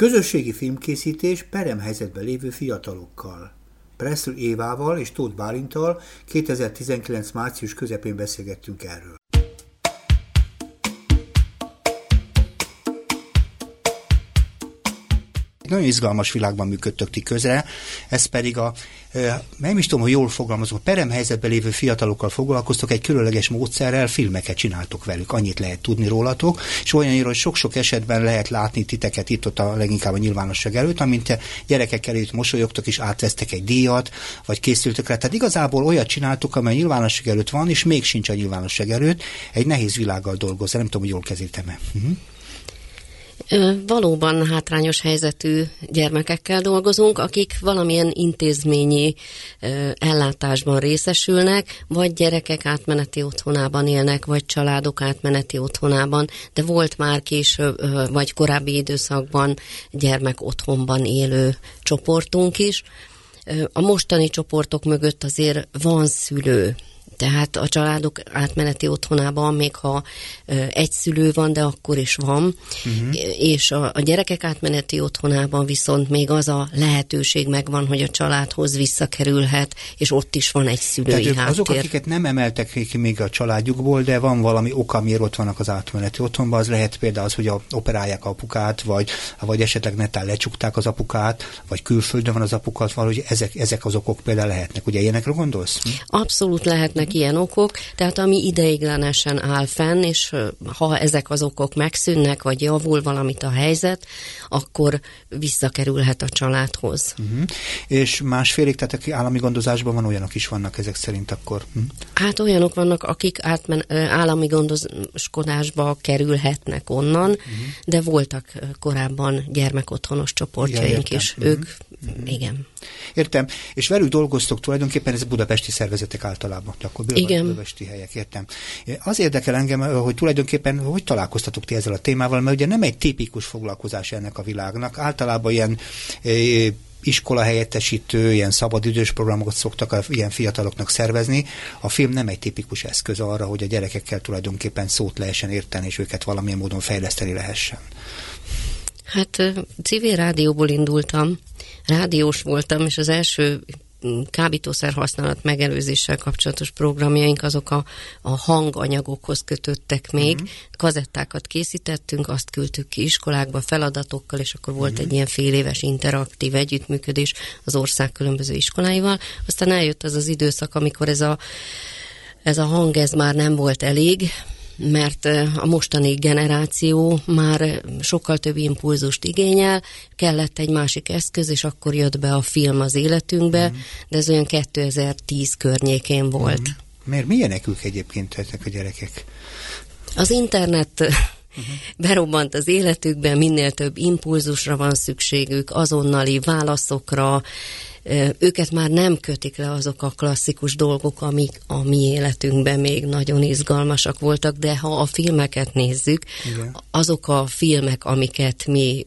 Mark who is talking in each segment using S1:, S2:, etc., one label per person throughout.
S1: Közösségi filmkészítés peremhelyzetben lévő fiatalokkal. Presszl Évával és Tóth Bálintal 2019. március közepén beszélgettünk erről.
S2: Nagyon izgalmas világban működtök ti közre, ez pedig a, nem is tudom, hogy jól fogalmazom, a peremhelyzetben lévő fiatalokkal foglalkoztok, egy különleges módszerrel filmeket csináltok velük, annyit lehet tudni rólatok, és olyannyira, hogy sok-sok esetben lehet látni titeket itt ott a leginkább a nyilvánosság előtt, amint te gyerekek előtt mosolyogtok és átvesztek egy díjat, vagy készültök rá. Tehát igazából olyat csináltok, amely a nyilvánosság előtt van, és még sincs a nyilvánosság előtt. Egy nehéz világgal dolgoz, nem tudom, hogy jól kezítem-e. Uh-huh.
S3: Valóban hátrányos helyzetű gyermekekkel dolgozunk, akik valamilyen intézményi ellátásban részesülnek, vagy gyerekek átmeneti otthonában élnek, vagy családok átmeneti otthonában, de volt már később, vagy korábbi időszakban gyermek otthonban élő csoportunk is. A mostani csoportok mögött azért van szülő, tehát a családok átmeneti otthonában, még ha egy szülő van, de akkor is van, uh-huh. és a, a gyerekek átmeneti otthonában viszont még az a lehetőség megvan, hogy a családhoz visszakerülhet, és ott is van egy szülői Tehát háttér.
S2: Azok, akiket nem emeltek ki még a családjukból, de van valami oka, miért ott vannak az átmeneti otthonban, az lehet például az, hogy a, operálják apukát, vagy, vagy esetleg netán lecsukták az apukát, vagy külföldön van az apukat, valahogy ezek, ezek az okok például lehetnek. Ugye ilyenekre gondolsz?
S3: Abszolút lehetnek lehetnek ilyen okok, tehát ami ideiglenesen áll fenn, és ha ezek az okok megszűnnek, vagy javul valamit a helyzet, akkor visszakerülhet a családhoz.
S2: Uh-huh. És másfélig, tehát aki állami gondozásban van, olyanok is vannak ezek szerint akkor? Uh-huh.
S3: Hát olyanok vannak, akik átmen, állami gondoskodásba kerülhetnek onnan, uh-huh. de voltak korábban gyermekotthonos csoportjaink ja, is. Uh-huh. Ők, uh-huh. igen.
S2: Értem. És velük dolgoztok tulajdonképpen, ez budapesti szervezetek általában, akkor
S3: Igen.
S2: budapesti helyek, értem. Az érdekel engem, hogy tulajdonképpen hogy találkoztatok ti ezzel a témával, mert ugye nem egy tipikus foglalkozás ennek a világnak. Általában ilyen iskola helyettesítő, ilyen szabadidős programokat szoktak a ilyen fiataloknak szervezni. A film nem egy tipikus eszköz arra, hogy a gyerekekkel tulajdonképpen szót lehessen érteni, és őket valamilyen módon fejleszteni lehessen.
S3: Hát civil rádióból indultam, rádiós voltam, és az első kábítószer használat megelőzéssel kapcsolatos programjaink azok a, a hanganyagokhoz kötöttek még. Uh-huh. Kazettákat készítettünk, azt küldtük ki iskolákba feladatokkal, és akkor volt uh-huh. egy ilyen fél éves interaktív együttműködés az ország különböző iskoláival. Aztán eljött az az időszak, amikor ez a ez a hang ez már nem volt elég, mert a mostani generáció már sokkal több impulzust igényel, kellett egy másik eszköz, és akkor jött be a film az életünkbe, mm. de ez olyan 2010 környékén volt. Mm.
S2: Miért milyenek ők egyébként ezek a gyerekek?
S3: Az internet uh-huh. berobbant az életükbe, minél több impulzusra van szükségük, azonnali válaszokra, őket már nem kötik le azok a klasszikus dolgok, amik a mi életünkben még nagyon izgalmasak voltak, de ha a filmeket nézzük, Igen. azok a filmek, amiket mi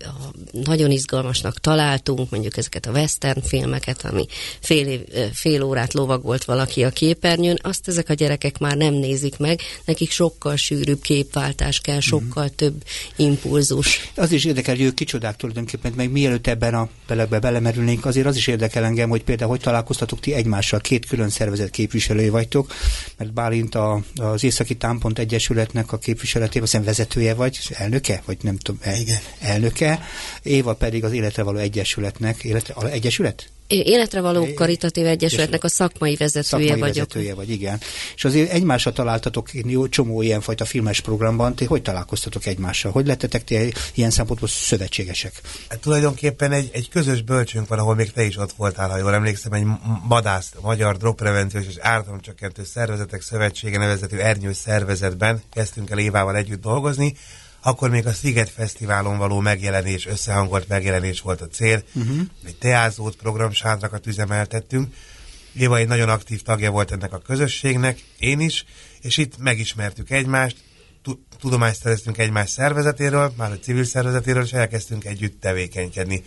S3: nagyon izgalmasnak találtunk, mondjuk ezeket a western filmeket, ami fél, év, fél órát lovagolt valaki a képernyőn, azt ezek a gyerekek már nem nézik meg, nekik sokkal sűrűbb képváltás kell, mhm. sokkal mm. több impulzus.
S2: Az is érdekel, hogy ők kicsodák tulajdonképpen, meg mielőtt ebben a belegbe belemerülnénk, azért az is érdekel érdekel engem, hogy például hogy találkoztatok ti egymással, két külön szervezet képviselői vagytok, mert Bálint a, az Északi Támpont Egyesületnek a képviseletében, azt vezetője vagy, elnöke, vagy nem tudom, el, Igen. elnöke, Éva pedig az Életre Való Egyesületnek, életre, Egyesület?
S3: Életre való karitatív egyesületnek a szakmai vezetője szakmai vagyok.
S2: vezetője vagy, igen. És azért egymásra találtatok jó csomó ilyenfajta filmes programban, ti hogy találkoztatok egymással? Hogy lettetek ti ilyen szempontból szövetségesek?
S4: Hát tulajdonképpen egy, egy közös bölcsünk van, ahol még te is ott voltál, ha jól emlékszem, egy madász, Magyar Drogprevenciós és Ártalomcsökkentő Szervezetek Szövetsége nevezetű ernyős szervezetben kezdtünk el Évával együtt dolgozni, akkor még a Sziget Fesztiválon való megjelenés, összehangolt megjelenés volt a cél. Uh-huh. Egy teázót, programsátrakat üzemeltettünk. Éva egy nagyon aktív tagja volt ennek a közösségnek, én is, és itt megismertük egymást, tudomást szereztünk egymás szervezetéről, már a civil szervezetéről, és elkezdtünk együtt tevékenykedni.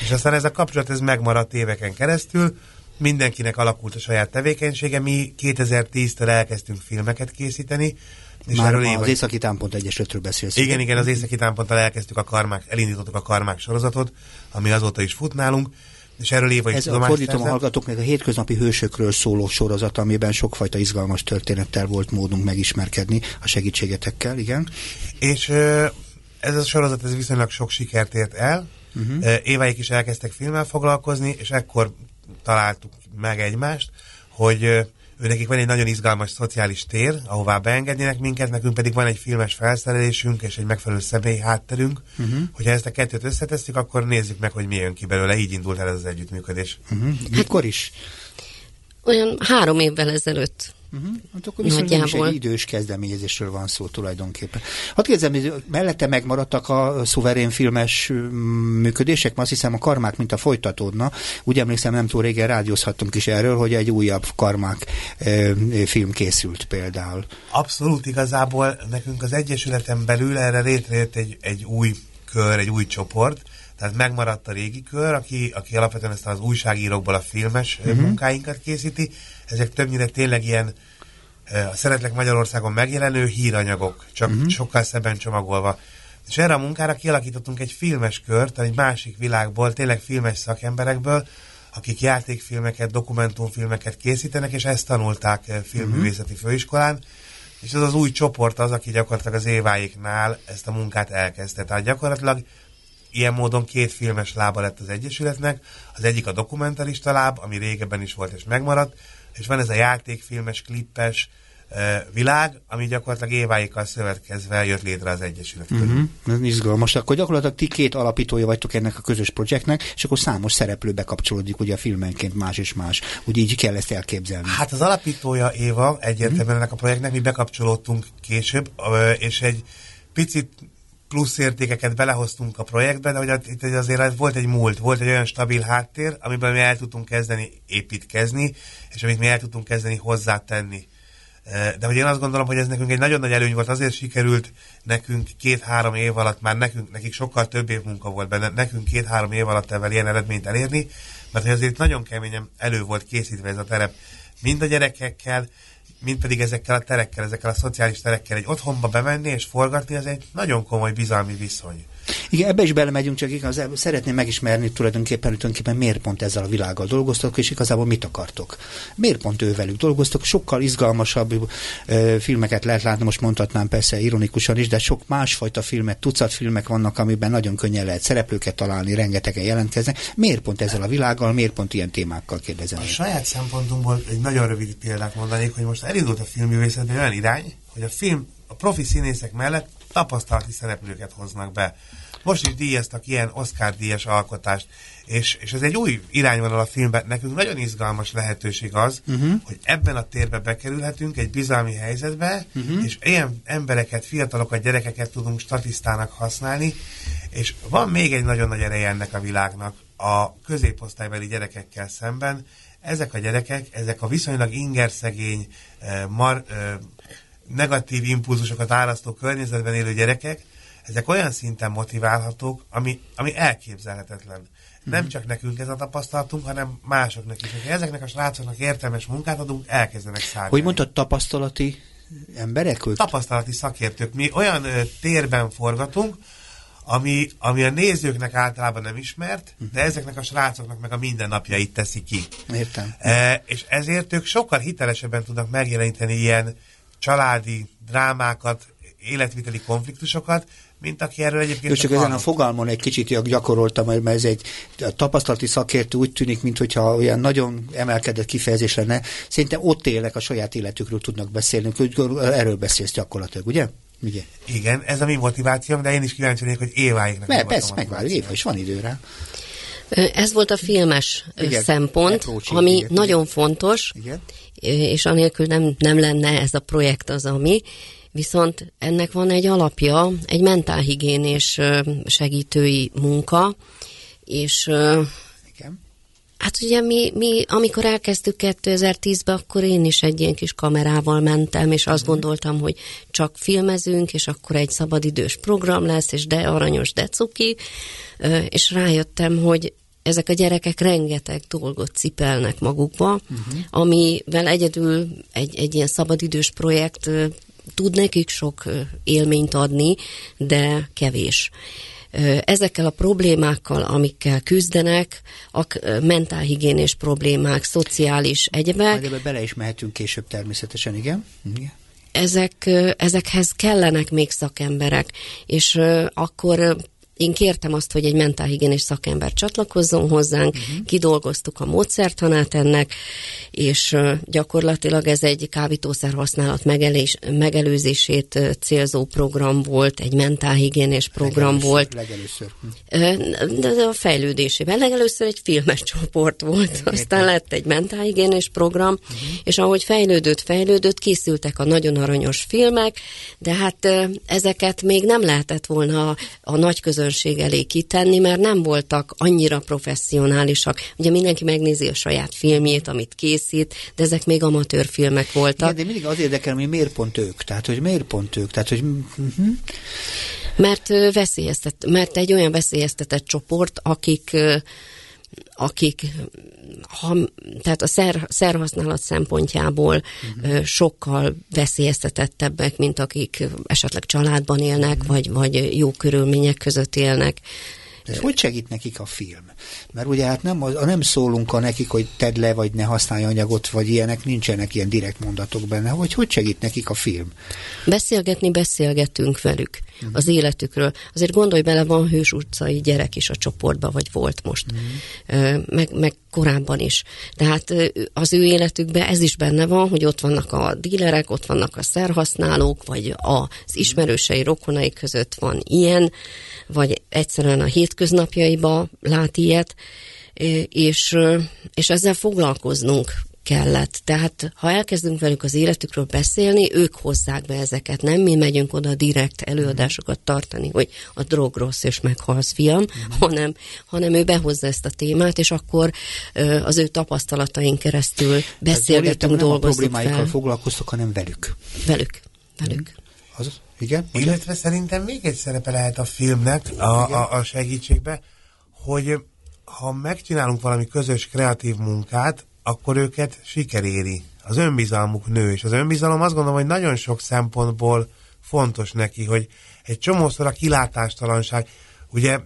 S4: És aztán ez a kapcsolat ez megmaradt éveken keresztül, mindenkinek alakult a saját tevékenysége, mi 2010-től elkezdtünk filmeket készíteni,
S2: És Már az vagy... Északi Támpont Egyesületről beszélsz.
S4: Igen, igen, az Északi Támponttal elkezdtük a karmák, elindítottuk a karmák sorozatot, ami azóta is fut nálunk. És erről Éva
S2: Ez a fordítom a hallgatóknak a hétköznapi hősökről szóló sorozat, amiben sokfajta izgalmas történettel volt módunk megismerkedni a segítségetekkel, igen.
S4: És ez a sorozat ez viszonylag sok sikert ért el. Uh-huh. Éváik is elkezdtek filmmel foglalkozni, és ekkor találtuk meg egymást, hogy ő nekik van egy nagyon izgalmas szociális tér, ahová beengednének minket, nekünk pedig van egy filmes felszerelésünk és egy megfelelő személyi hátterünk. Uh-huh. Hogyha ezt a kettőt összetesszük, akkor nézzük meg, hogy mi jön ki belőle. Így indult el ez az együttműködés.
S2: Uh-huh. Mikor is?
S3: Olyan három évvel ezelőtt.
S2: Uh-huh. Hát akkor viszont is egy idős kezdeményezésről van szó tulajdonképpen. Hadd kérdezem, mellette megmaradtak a szuverén filmes működések, mert azt hiszem a karmák, mint a folytatódna. Úgy emlékszem, nem túl régen rádiózhattunk is erről, hogy egy újabb karmák e, film készült például.
S4: Abszolút igazából nekünk az Egyesületen belül erre létrejött egy, egy új kör, egy új csoport, tehát megmaradt a régi kör, aki, aki alapvetően ezt az újságírókból a filmes uh-huh. munkáinkat készíti. Ezek többnyire tényleg ilyen a Szeretlek Magyarországon megjelenő híranyagok, csak uh-huh. sokkal szebben csomagolva. És erre a munkára kialakítottunk egy filmes kört, egy másik világból, tényleg filmes szakemberekből, akik játékfilmeket, dokumentumfilmeket készítenek, és ezt tanulták filmművészeti főiskolán, és ez az új csoport az, aki gyakorlatilag az éváiknál ezt a munkát elkezdte. Tehát gyakorlatilag Ilyen módon két filmes lába lett az Egyesületnek, az egyik a dokumentarista láb, ami régebben is volt és megmaradt, és van ez a játékfilmes, klippes, világ, ami gyakorlatilag éváikkal szövetkezve jött létre az Egyesület. Uh-huh.
S2: Ez izgalmas. Akkor gyakorlatilag ti két alapítója vagytok ennek a közös projektnek, és akkor számos szereplő bekapcsolódik ugye a filmenként más és más. Úgy így kell ezt elképzelni.
S4: Hát az alapítója Éva egyértelműen uh-huh. ennek a projektnek, mi bekapcsolódtunk később, és egy picit plusz értékeket belehoztunk a projektbe, de hogy itt azért volt egy múlt, volt egy olyan stabil háttér, amiben mi el tudtunk kezdeni építkezni, és amit mi el tudtunk kezdeni hozzátenni. De hogy én azt gondolom, hogy ez nekünk egy nagyon nagy előny volt, azért sikerült nekünk két-három év alatt, már nekünk, nekik sokkal több év munka volt benne, nekünk két-három év alatt ebben ilyen eredményt elérni, mert hogy azért nagyon keményen elő volt készítve ez a terep, mind a gyerekekkel, mint pedig ezekkel a terekkel, ezekkel a szociális terekkel egy otthonba bemenni és forgatni, az egy nagyon komoly bizalmi viszony.
S2: Igen, ebbe is belemegyünk, csak igaz, szeretném megismerni tulajdonképpen, tulajdonképpen miért pont ezzel a világgal dolgoztok, és igazából mit akartok. Miért pont ővelük dolgoztok? Sokkal izgalmasabb ö, filmeket lehet látni, most mondhatnám persze ironikusan is, de sok másfajta filmek, tucat filmek vannak, amiben nagyon könnyen lehet szereplőket találni, rengetegen jelentkeznek. Miért pont ezzel a világgal, miért pont ilyen témákkal kérdezem?
S4: A saját szempontunkból egy nagyon rövid példát mondanék, hogy most elindult a filmművészetben olyan irány, hogy a film a profi színészek mellett tapasztalati szereplőket hoznak be. Most is díjaztak ilyen Oscar díjas alkotást, és, és ez egy új irányvonal a filmben. Nekünk nagyon izgalmas lehetőség az, uh-huh. hogy ebben a térbe bekerülhetünk egy bizalmi helyzetbe, uh-huh. és ilyen embereket, fiatalokat, gyerekeket tudunk statisztának használni, és van még egy nagyon nagy ereje ennek a világnak a középosztálybeli gyerekekkel szemben. Ezek a gyerekek, ezek a viszonylag ingerszegény, eh, mar, eh, negatív impulzusokat árasztó környezetben élő gyerekek, ezek olyan szinten motiválhatók, ami, ami elképzelhetetlen. Nem csak nekünk ez a tapasztalatunk, hanem másoknak is. Ha ezeknek a srácoknak értelmes munkát adunk, elkezdenek szállni.
S2: Hogy mondtad, tapasztalati emberek? Ők?
S4: Tapasztalati szakértők. Mi olyan ö, térben forgatunk, ami, ami a nézőknek általában nem ismert, uh-huh. de ezeknek a srácoknak meg a mindennapjait teszi ki.
S2: Értem.
S4: E, és ezért ők sokkal hitelesebben tudnak megjeleníteni ilyen családi drámákat, életviteli konfliktusokat, mint aki erről egyébként...
S2: Jó, csak ezen a fogalmon egy kicsit gyakoroltam, mert ez egy tapasztalati szakértő úgy tűnik, mintha olyan nagyon emelkedett kifejezés lenne. Szerintem ott élnek, a saját életükről tudnak beszélni, erről beszélsz gyakorlatilag, ugye?
S4: Igen. Igen, ez a mi motivációm, de én is kíváncsi vagyok, hogy Éváiknak
S2: Mert persze, megvárjuk, Éva is van időre.
S3: Ez volt a filmes igen, szempont, ami igen, nagyon igen. fontos, igen. és anélkül nem, nem lenne ez a projekt az, ami, viszont ennek van egy alapja, egy mentálhigiénés segítői munka, és. Hát ugye mi, mi, amikor elkezdtük 2010-ben, akkor én is egy ilyen kis kamerával mentem, és azt mhm. gondoltam, hogy csak filmezünk, és akkor egy szabadidős program lesz, és de aranyos, de cuki, és rájöttem, hogy ezek a gyerekek rengeteg dolgot cipelnek magukba, uh-huh. amivel egyedül egy, egy ilyen szabadidős projekt tud nekik sok élményt adni, de kevés ezekkel a problémákkal, amikkel küzdenek, a mentálhigiénés problémák, szociális egyebek. Majd
S2: ebbe bele is mehetünk később természetesen, igen. igen.
S3: Ezek, ezekhez kellenek még szakemberek, és akkor én kértem azt, hogy egy mentálhigiénés szakember csatlakozzon hozzánk, uh-huh. kidolgoztuk a módszertanát ennek, és gyakorlatilag ez egy kábítószer használat megelés, megelőzését célzó program volt, egy mentálhigiénés program legelőször, volt.
S2: Legelőször.
S3: De a fejlődésében. Legelőször egy filmes csoport volt, Értem. aztán lett egy mentálhigiénés program, uh-huh. és ahogy fejlődött, fejlődött, készültek a nagyon aranyos filmek, de hát ezeket még nem lehetett volna a, a nagy közönség közönség elé kitenni, mert nem voltak annyira professzionálisak. Ugye mindenki megnézi a saját filmjét, amit készít, de ezek még amatőr filmek voltak.
S2: Igen, de mindig az érdekel, hogy miért pont ők. Tehát, hogy miért pont ők. Tehát, hogy... Uh-huh.
S3: Mert veszélyeztet, mert egy olyan veszélyeztetett csoport, akik akik ha, tehát a szer, szerhasználat szempontjából uh-huh. sokkal veszélyeztetettebbek, mint akik esetleg családban élnek, uh-huh. vagy, vagy jó körülmények között élnek.
S2: De hogy segít nekik a film? Mert ugye hát nem, nem szólunk a nekik, hogy tedd le, vagy ne használj anyagot, vagy ilyenek, nincsenek ilyen direkt mondatok benne. Hogy hogy segít nekik a film?
S3: Beszélgetni beszélgetünk velük uh-huh. az életükről. Azért gondolj bele, van hős utcai gyerek is a csoportban, vagy volt most. Uh-huh. Meg, meg korábban is. Tehát az ő életükben ez is benne van, hogy ott vannak a dílerek, ott vannak a szerhasználók, vagy az ismerősei, rokonai között van ilyen, vagy egyszerűen a hétköznapjaiba lát ilyet, és, és ezzel foglalkoznunk kellett. Tehát ha elkezdünk velük az életükről beszélni, ők hozzák be ezeket, nem mi megyünk oda direkt előadásokat tartani, hogy a drog rossz és meghalsz fiam, mm. hanem, hanem ő behozza ezt a témát, és akkor az ő tapasztalataink keresztül beszélgetünk, dolgozunk fel.
S2: A problémáikkal foglalkoztok, hanem velük.
S3: Velük. Velük. Mm.
S2: Az, igen?
S4: Illetve szerintem még egy szerepe lehet a filmnek a, a, a segítségbe, hogy ha megcsinálunk valami közös kreatív munkát, akkor őket siker éri. Az önbizalmuk nő, és az önbizalom azt gondolom, hogy nagyon sok szempontból fontos neki, hogy egy csomószor a kilátástalanság, ugye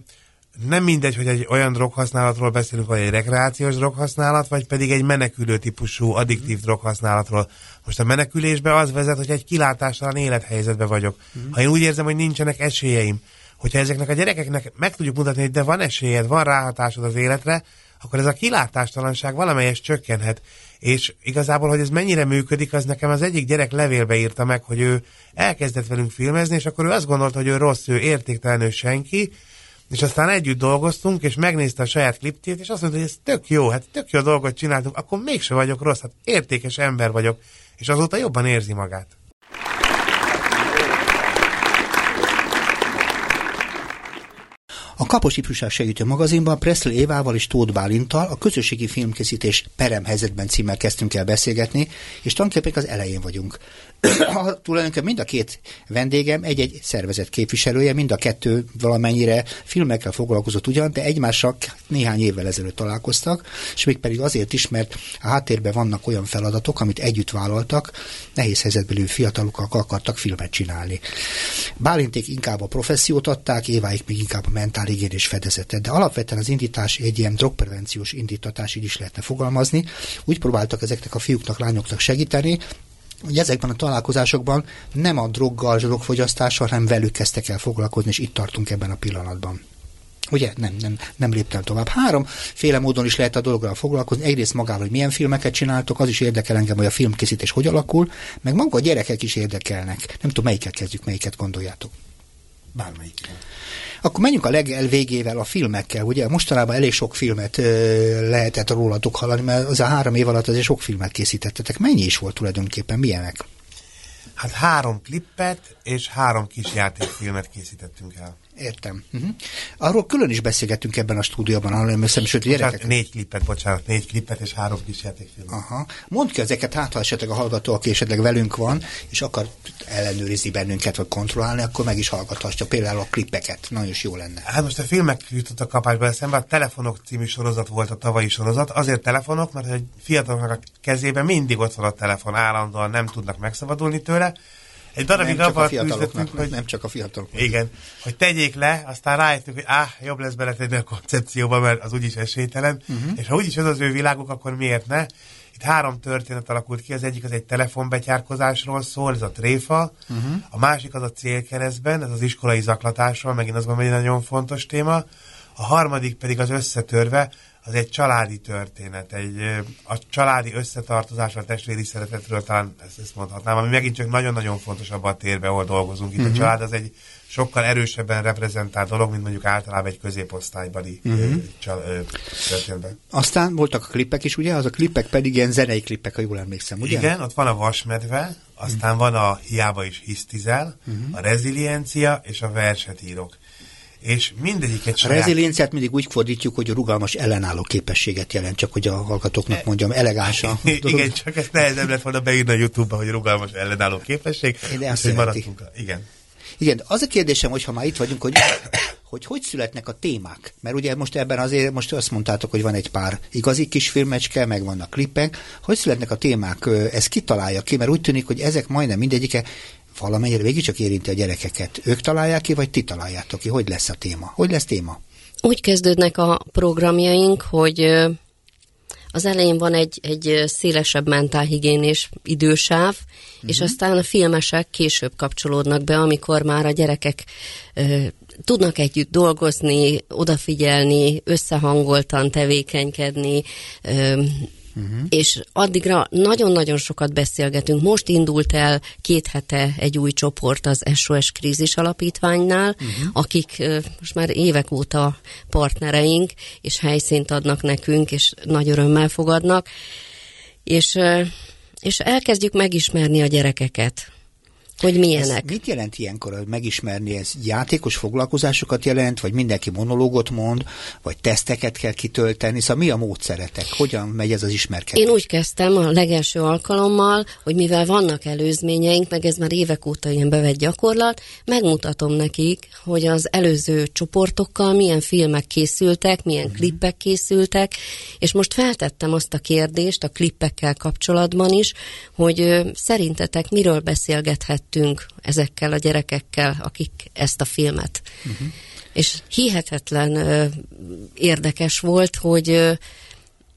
S4: nem mindegy, hogy egy olyan droghasználatról beszélünk, vagy egy rekreációs droghasználat, vagy pedig egy menekülő típusú addiktív droghasználatról. Most a menekülésbe az vezet, hogy egy kilátástalan élethelyzetben vagyok. Mm. Ha én úgy érzem, hogy nincsenek esélyeim, hogyha ezeknek a gyerekeknek meg tudjuk mutatni, hogy de van esélyed, van ráhatásod az életre, akkor ez a kilátástalanság valamelyes csökkenhet. És igazából, hogy ez mennyire működik, az nekem az egyik gyerek levélbe írta meg, hogy ő elkezdett velünk filmezni, és akkor ő azt gondolta, hogy ő rossz, ő értéktelen, ő senki, és aztán együtt dolgoztunk, és megnézte a saját klipjét, és azt mondta, hogy ez tök jó, hát tök jó dolgot csináltunk, akkor mégse vagyok rossz, hát értékes ember vagyok, és azóta jobban érzi magát.
S2: A Kapos Ifjúság Segítő magazinban Presley Évával és Tóth Bálintal a közösségi filmkészítés peremhelyzetben címmel kezdtünk el beszélgetni, és tulajdonképpen az elején vagyunk. a, tulajdonképpen mind a két vendégem egy-egy szervezet képviselője, mind a kettő valamennyire filmekkel foglalkozott ugyan, de egymással néhány évvel ezelőtt találkoztak, és még pedig azért is, mert a háttérben vannak olyan feladatok, amit együtt vállaltak, nehéz helyzetbeli fiatalokkal akartak filmet csinálni. Bálinték inkább a professziót adták, Éváik még inkább a mentálhigiénés fedezetet, de alapvetően az indítás egy ilyen drogprevenciós indítatás, így is lehetne fogalmazni. Úgy próbáltak ezeknek a fiúknak, lányoknak segíteni, hogy ezekben a találkozásokban nem a droggal, drogfogyasztással, hanem velük kezdtek el foglalkozni, és itt tartunk ebben a pillanatban. Ugye? Nem, nem, nem léptem tovább. Három féle módon is lehet a dologgal foglalkozni. Egyrészt magával, hogy milyen filmeket csináltok, az is érdekel engem, hogy a filmkészítés hogy alakul, meg maga a gyerekek is érdekelnek. Nem tudom, melyiket kezdjük, melyiket gondoljátok.
S4: Bármelyik.
S2: Akkor menjünk a legvégével a filmekkel, ugye mostanában elég sok filmet ö, lehetett rólatok hallani, mert az a három év alatt azért sok filmet készítettetek. Mennyi is volt tulajdonképpen, milyenek?
S4: Hát három klippet és három kis játékfilmet készítettünk el.
S2: Értem. Uh-huh. Arról külön is beszélgettünk ebben a stúdióban, ahol emlékszem, sőt,
S4: gyerekek... Négy klippet, bocsánat, négy klippet és három kis játékfilm.
S2: Aha. Mondd ki ezeket, hát ha esetleg a hallgató, aki esetleg velünk van, és akar ellenőrizni bennünket, vagy kontrollálni, akkor meg is hallgathatja például a klippeket. Nagyon is jó lenne.
S4: Hát most a filmek jutottak kapásba eszembe, a Telefonok című sorozat volt a tavalyi sorozat. Azért telefonok, mert egy fiataloknak a kezében mindig ott van a telefon állandóan, nem tudnak megszabadulni tőle egy darabig
S2: nem csak a fiataloknak,
S4: hogy
S2: nem csak a fiataloknak.
S4: igen, hogy tegyék le, aztán rájöttünk, hogy áh, jobb lesz beletenni a koncepcióba, mert az úgyis esélytelen, uh-huh. és ha úgyis ez az ő világuk, akkor miért ne? Itt három történet alakult ki, az egyik az egy telefonbetyárkozásról szól, ez a tréfa, uh-huh. a másik az a célkeresztben, ez az iskolai zaklatásról, megint gondolom, hogy egy nagyon fontos téma, a harmadik pedig az összetörve, az egy családi történet, egy a családi összetartozásról, a testvéri szeretetről talán ezt, ezt mondhatnám, ami megint csak nagyon-nagyon fontos abban a térben, ahol dolgozunk. Itt uh-huh. a család az egy sokkal erősebben reprezentált dolog, mint mondjuk általában egy középosztálybeli uh-huh. történetben.
S2: Aztán voltak a klippek is, ugye? Az a klippek pedig ilyen zenei klippek, ha jól emlékszem, ugye?
S4: Igen, ott van a vasmedve, aztán uh-huh. van a hiába is hisztizel, uh-huh. a reziliencia és a verset írok és mindegyiket
S2: saját... A rezilienciát mindig úgy fordítjuk, hogy a rugalmas ellenálló képességet jelent, csak hogy a hallgatóknak e- mondjam, elegáns a
S4: Igen, csak ezt nehezebb lett volna beírni a Youtube-ba, hogy rugalmas ellenálló képesség.
S2: De azt hogy maradtunk.
S4: Igen.
S2: Igen, az a kérdésem, hogy ha már itt vagyunk, hogy hogy hogy születnek a témák. Mert ugye most ebben azért, most azt mondtátok, hogy van egy pár igazi kis filmecske, meg vannak klippek. Hogy születnek a témák? Ez kitalálja ki? Mert úgy tűnik, hogy ezek majdnem mindegyike valamennyire végig csak érinti a gyerekeket. Ők találják ki, vagy ti találjátok ki? Hogy lesz a téma? Hogy lesz téma?
S3: Úgy kezdődnek a programjaink, hogy az elején van egy, egy szélesebb mentálhigiénés idősáv, uh-huh. és aztán a filmesek később kapcsolódnak be, amikor már a gyerekek ö, tudnak együtt dolgozni, odafigyelni, összehangoltan tevékenykedni, ö, Uh-huh. És addigra nagyon-nagyon sokat beszélgetünk. Most indult el két hete egy új csoport az SOS Krízis Alapítványnál, uh-huh. akik most már évek óta partnereink, és helyszínt adnak nekünk, és nagy örömmel fogadnak. És, és elkezdjük megismerni a gyerekeket hogy milyenek.
S2: Ez mit jelent ilyenkor, hogy megismerni? Ez játékos foglalkozásokat jelent, vagy mindenki monológot mond, vagy teszteket kell kitölteni? Szóval mi a módszeretek? Hogyan megy ez az ismerkedés?
S3: Én úgy kezdtem a legelső alkalommal, hogy mivel vannak előzményeink, meg ez már évek óta ilyen bevett gyakorlat, megmutatom nekik, hogy az előző csoportokkal milyen filmek készültek, milyen uh-huh. klippek készültek, és most feltettem azt a kérdést a klippekkel kapcsolatban is, hogy szerintetek miről beszélgethet beszélgettünk ezekkel a gyerekekkel, akik ezt a filmet. Uh-huh. És hihetetlen ö, érdekes volt, hogy ö,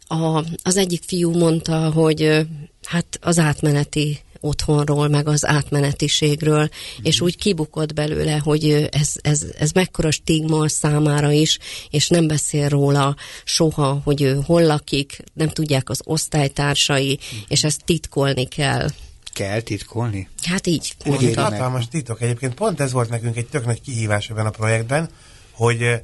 S3: a, az egyik fiú mondta, hogy ö, hát az átmeneti otthonról, meg az átmenetiségről, mm. és úgy kibukott belőle, hogy ez, ez, ez mekkora stigma számára is, és nem beszél róla soha, hogy ő hol lakik, nem tudják az osztálytársai, mm. és ezt titkolni kell
S2: kell titkolni?
S3: Hát így.
S4: Úgy egy hatalmas titok. Egyébként pont ez volt nekünk egy tök nagy kihívás ebben a projektben, hogy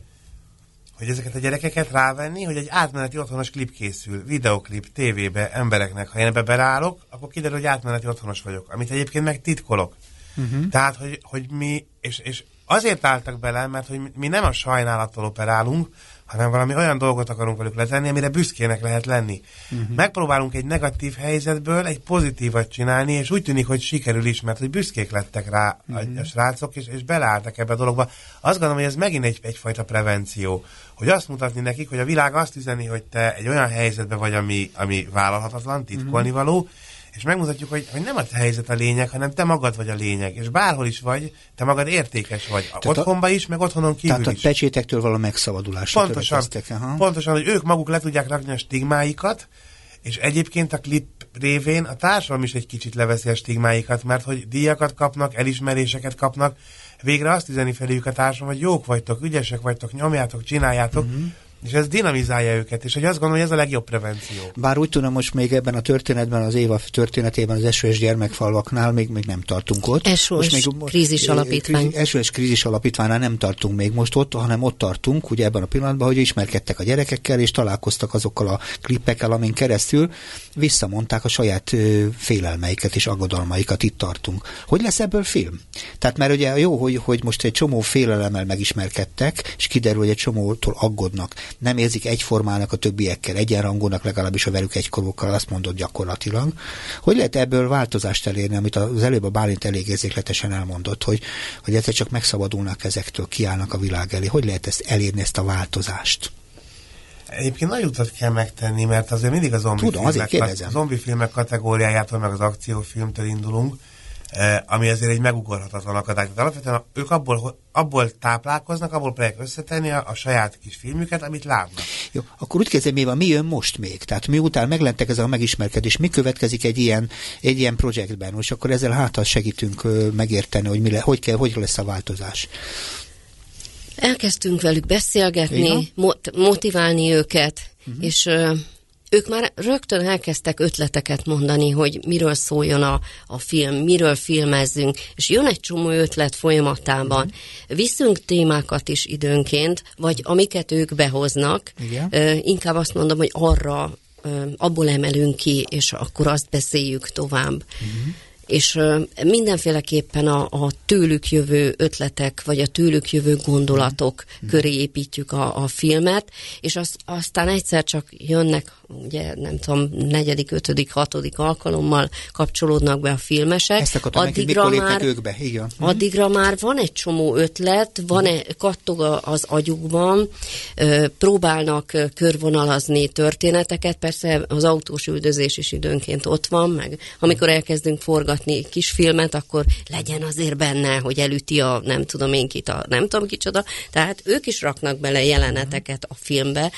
S4: hogy ezeket a gyerekeket rávenni, hogy egy átmeneti otthonos klip készül, videoklip, tévébe, embereknek. Ha én ebbe berállok, akkor kiderül, hogy átmeneti otthonos vagyok, amit egyébként meg titkolok. Uh-huh. Tehát, hogy, hogy mi, és, és azért álltak bele, mert hogy mi nem a sajnálattal operálunk, hanem valami olyan dolgot akarunk velük letenni, amire büszkének lehet lenni. Uh-huh. Megpróbálunk egy negatív helyzetből egy pozitívat csinálni, és úgy tűnik, hogy sikerül is, mert hogy büszkék lettek rá uh-huh. a srácok, és, és beleálltak ebbe a dologba. Azt gondolom, hogy ez megint egy, egyfajta prevenció, hogy azt mutatni nekik, hogy a világ azt üzeni, hogy te egy olyan helyzetben vagy, ami, ami vállalhatatlan, titkolni való, uh-huh és megmutatjuk, hogy, hogy nem a te helyzet a lényeg, hanem te magad vagy a lényeg, és bárhol is vagy, te magad értékes vagy. Tehát Otthonba is, meg otthonon kívül
S2: tehát
S4: is.
S2: Tehát a pecsétektől való megszabadulás.
S4: Pontosan, pontosan, hogy ők maguk le tudják rakni a stigmáikat, és egyébként a klip révén a társadalom is egy kicsit leveszi a stigmáikat, mert hogy díjakat kapnak, elismeréseket kapnak, végre azt üzeni feléjük a társadalom, hogy jók vagytok, ügyesek vagytok, nyomjátok, csináljátok, uh-huh. És ez dinamizálja őket, és hogy azt gondolom, hogy ez a legjobb prevenció.
S2: Bár úgy tudom, most még ebben a történetben, az Éva történetében, az SOS gyermekfalvaknál még, még nem tartunk ott.
S3: SOS most még, krízis alapítvány.
S2: Krízis, SOS krízis alapítványnál nem tartunk még most ott, hanem ott tartunk, ugye ebben a pillanatban, hogy ismerkedtek a gyerekekkel, és találkoztak azokkal a klippekkel, amin keresztül visszamondták a saját ö, félelmeiket és aggodalmaikat, itt tartunk. Hogy lesz ebből film? Tehát mert ugye jó, hogy, hogy most egy csomó félelemmel megismerkedtek, és kiderül, hogy egy csomótól aggódnak nem érzik egyformának a többiekkel, egyenrangúnak legalábbis a velük egykorúkkal, azt mondod gyakorlatilag. Hogy lehet ebből változást elérni, amit az előbb a Bálint elég érzékletesen elmondott, hogy, hogy egyszer csak megszabadulnak ezektől, kiállnak a világ elé. Hogy lehet ezt elérni, ezt a változást?
S4: Egyébként nagy utat kell megtenni, mert azért mindig a zombi,
S2: Tudom,
S4: filmek, a zombi filmek kategóriájától, meg az akciófilmtől indulunk. Ami azért egy megugorhatatlan akadály. Tehát alapvetően ők abból, abból táplálkoznak, abból próbálják összetenni a, a saját kis filmüket, amit látnak.
S2: Jó, akkor úgy kezdem, mi van, mi jön most még? Tehát miután meglentek ez a megismerkedés, mi következik egy ilyen, egy ilyen projektben? Most akkor ezzel hátal segítünk megérteni, hogy mi le, hogy, kell, hogy lesz a változás.
S3: Elkezdtünk velük beszélgetni, mot- motiválni őket, uh-huh. és ők már rögtön elkezdtek ötleteket mondani, hogy miről szóljon a, a film, miről filmezzünk, és jön egy csomó ötlet folyamatában. Uh-huh. Viszünk témákat is időnként, vagy amiket ők behoznak, Igen. inkább azt mondom, hogy arra abból emelünk ki, és akkor azt beszéljük tovább. Uh-huh és mindenféleképpen a, a tőlük jövő ötletek, vagy a tőlük jövő gondolatok mm. köré építjük a, a filmet, és az, aztán egyszer csak jönnek ugye nem tudom, negyedik, ötödik, hatodik alkalommal kapcsolódnak be a filmesek.
S2: Ezt addigra meg, már, ők be, igen.
S3: Mhm. Addigra már van egy csomó ötlet, van -e, kattog az agyukban, próbálnak körvonalazni történeteket, persze az autós üldözés is időnként ott van, meg amikor elkezdünk forgatni kisfilmet, akkor legyen azért benne, hogy elüti a nem tudom én kit, a nem tudom kicsoda, tehát ők is raknak bele jeleneteket a filmbe,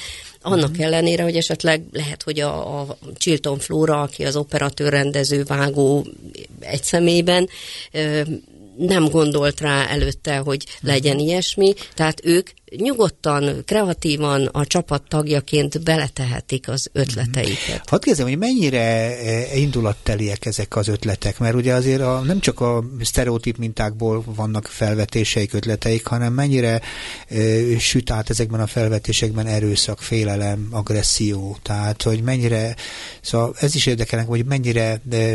S3: annak uh-huh. ellenére, hogy esetleg lehet, hogy a, a Chilton Flora, aki az operatőr, rendező, vágó egy szemében, nem gondolt rá előtte, hogy legyen ilyesmi, tehát ők nyugodtan, kreatívan a csapat tagjaként beletehetik az ötleteiket.
S2: Hadd kérdezem, hogy mennyire e, indulatteliek ezek az ötletek, mert ugye azért a, nem csak a sztereotíp mintákból vannak felvetéseik, ötleteik, hanem mennyire e, süt át ezekben a felvetésekben erőszak, félelem, agresszió, tehát hogy mennyire, szóval ez is érdekelnek, hogy mennyire e,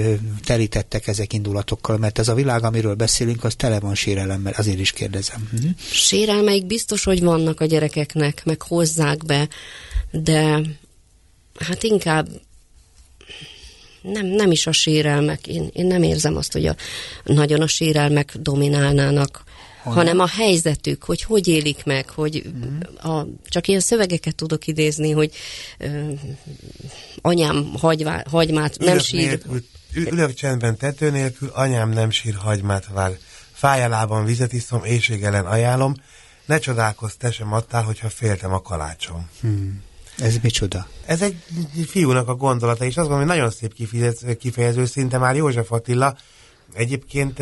S2: telítettek ezek indulatokkal, mert ez a világ, amiről beszélünk, az tele van sérelemmel, azért is kérdezem.
S3: Mhm. Sérelmeik biztos, hogy vannak a gyerekeknek, meg hozzák be, de hát inkább nem, nem is a sérelmek. Én, én nem érzem azt, hogy a, nagyon a sérelmek dominálnának, Honnan? hanem a helyzetük, hogy hogy élik meg, hogy mm. a, csak ilyen szövegeket tudok idézni, hogy ö, anyám hagyvá, hagymát nem ülök sír. Nélkül,
S4: ülök csendben tető nélkül, anyám nem sír hagymát vár. Fájálában vizet iszom, éjség ellen ajánlom, ne csodálkozz, te sem adtál, hogyha féltem a kalácsom. Hmm.
S2: Ez micsoda?
S4: Ez egy fiúnak a gondolata, és azt gondolom, hogy nagyon szép kifejező, kifejező szinte már József Attila. Egyébként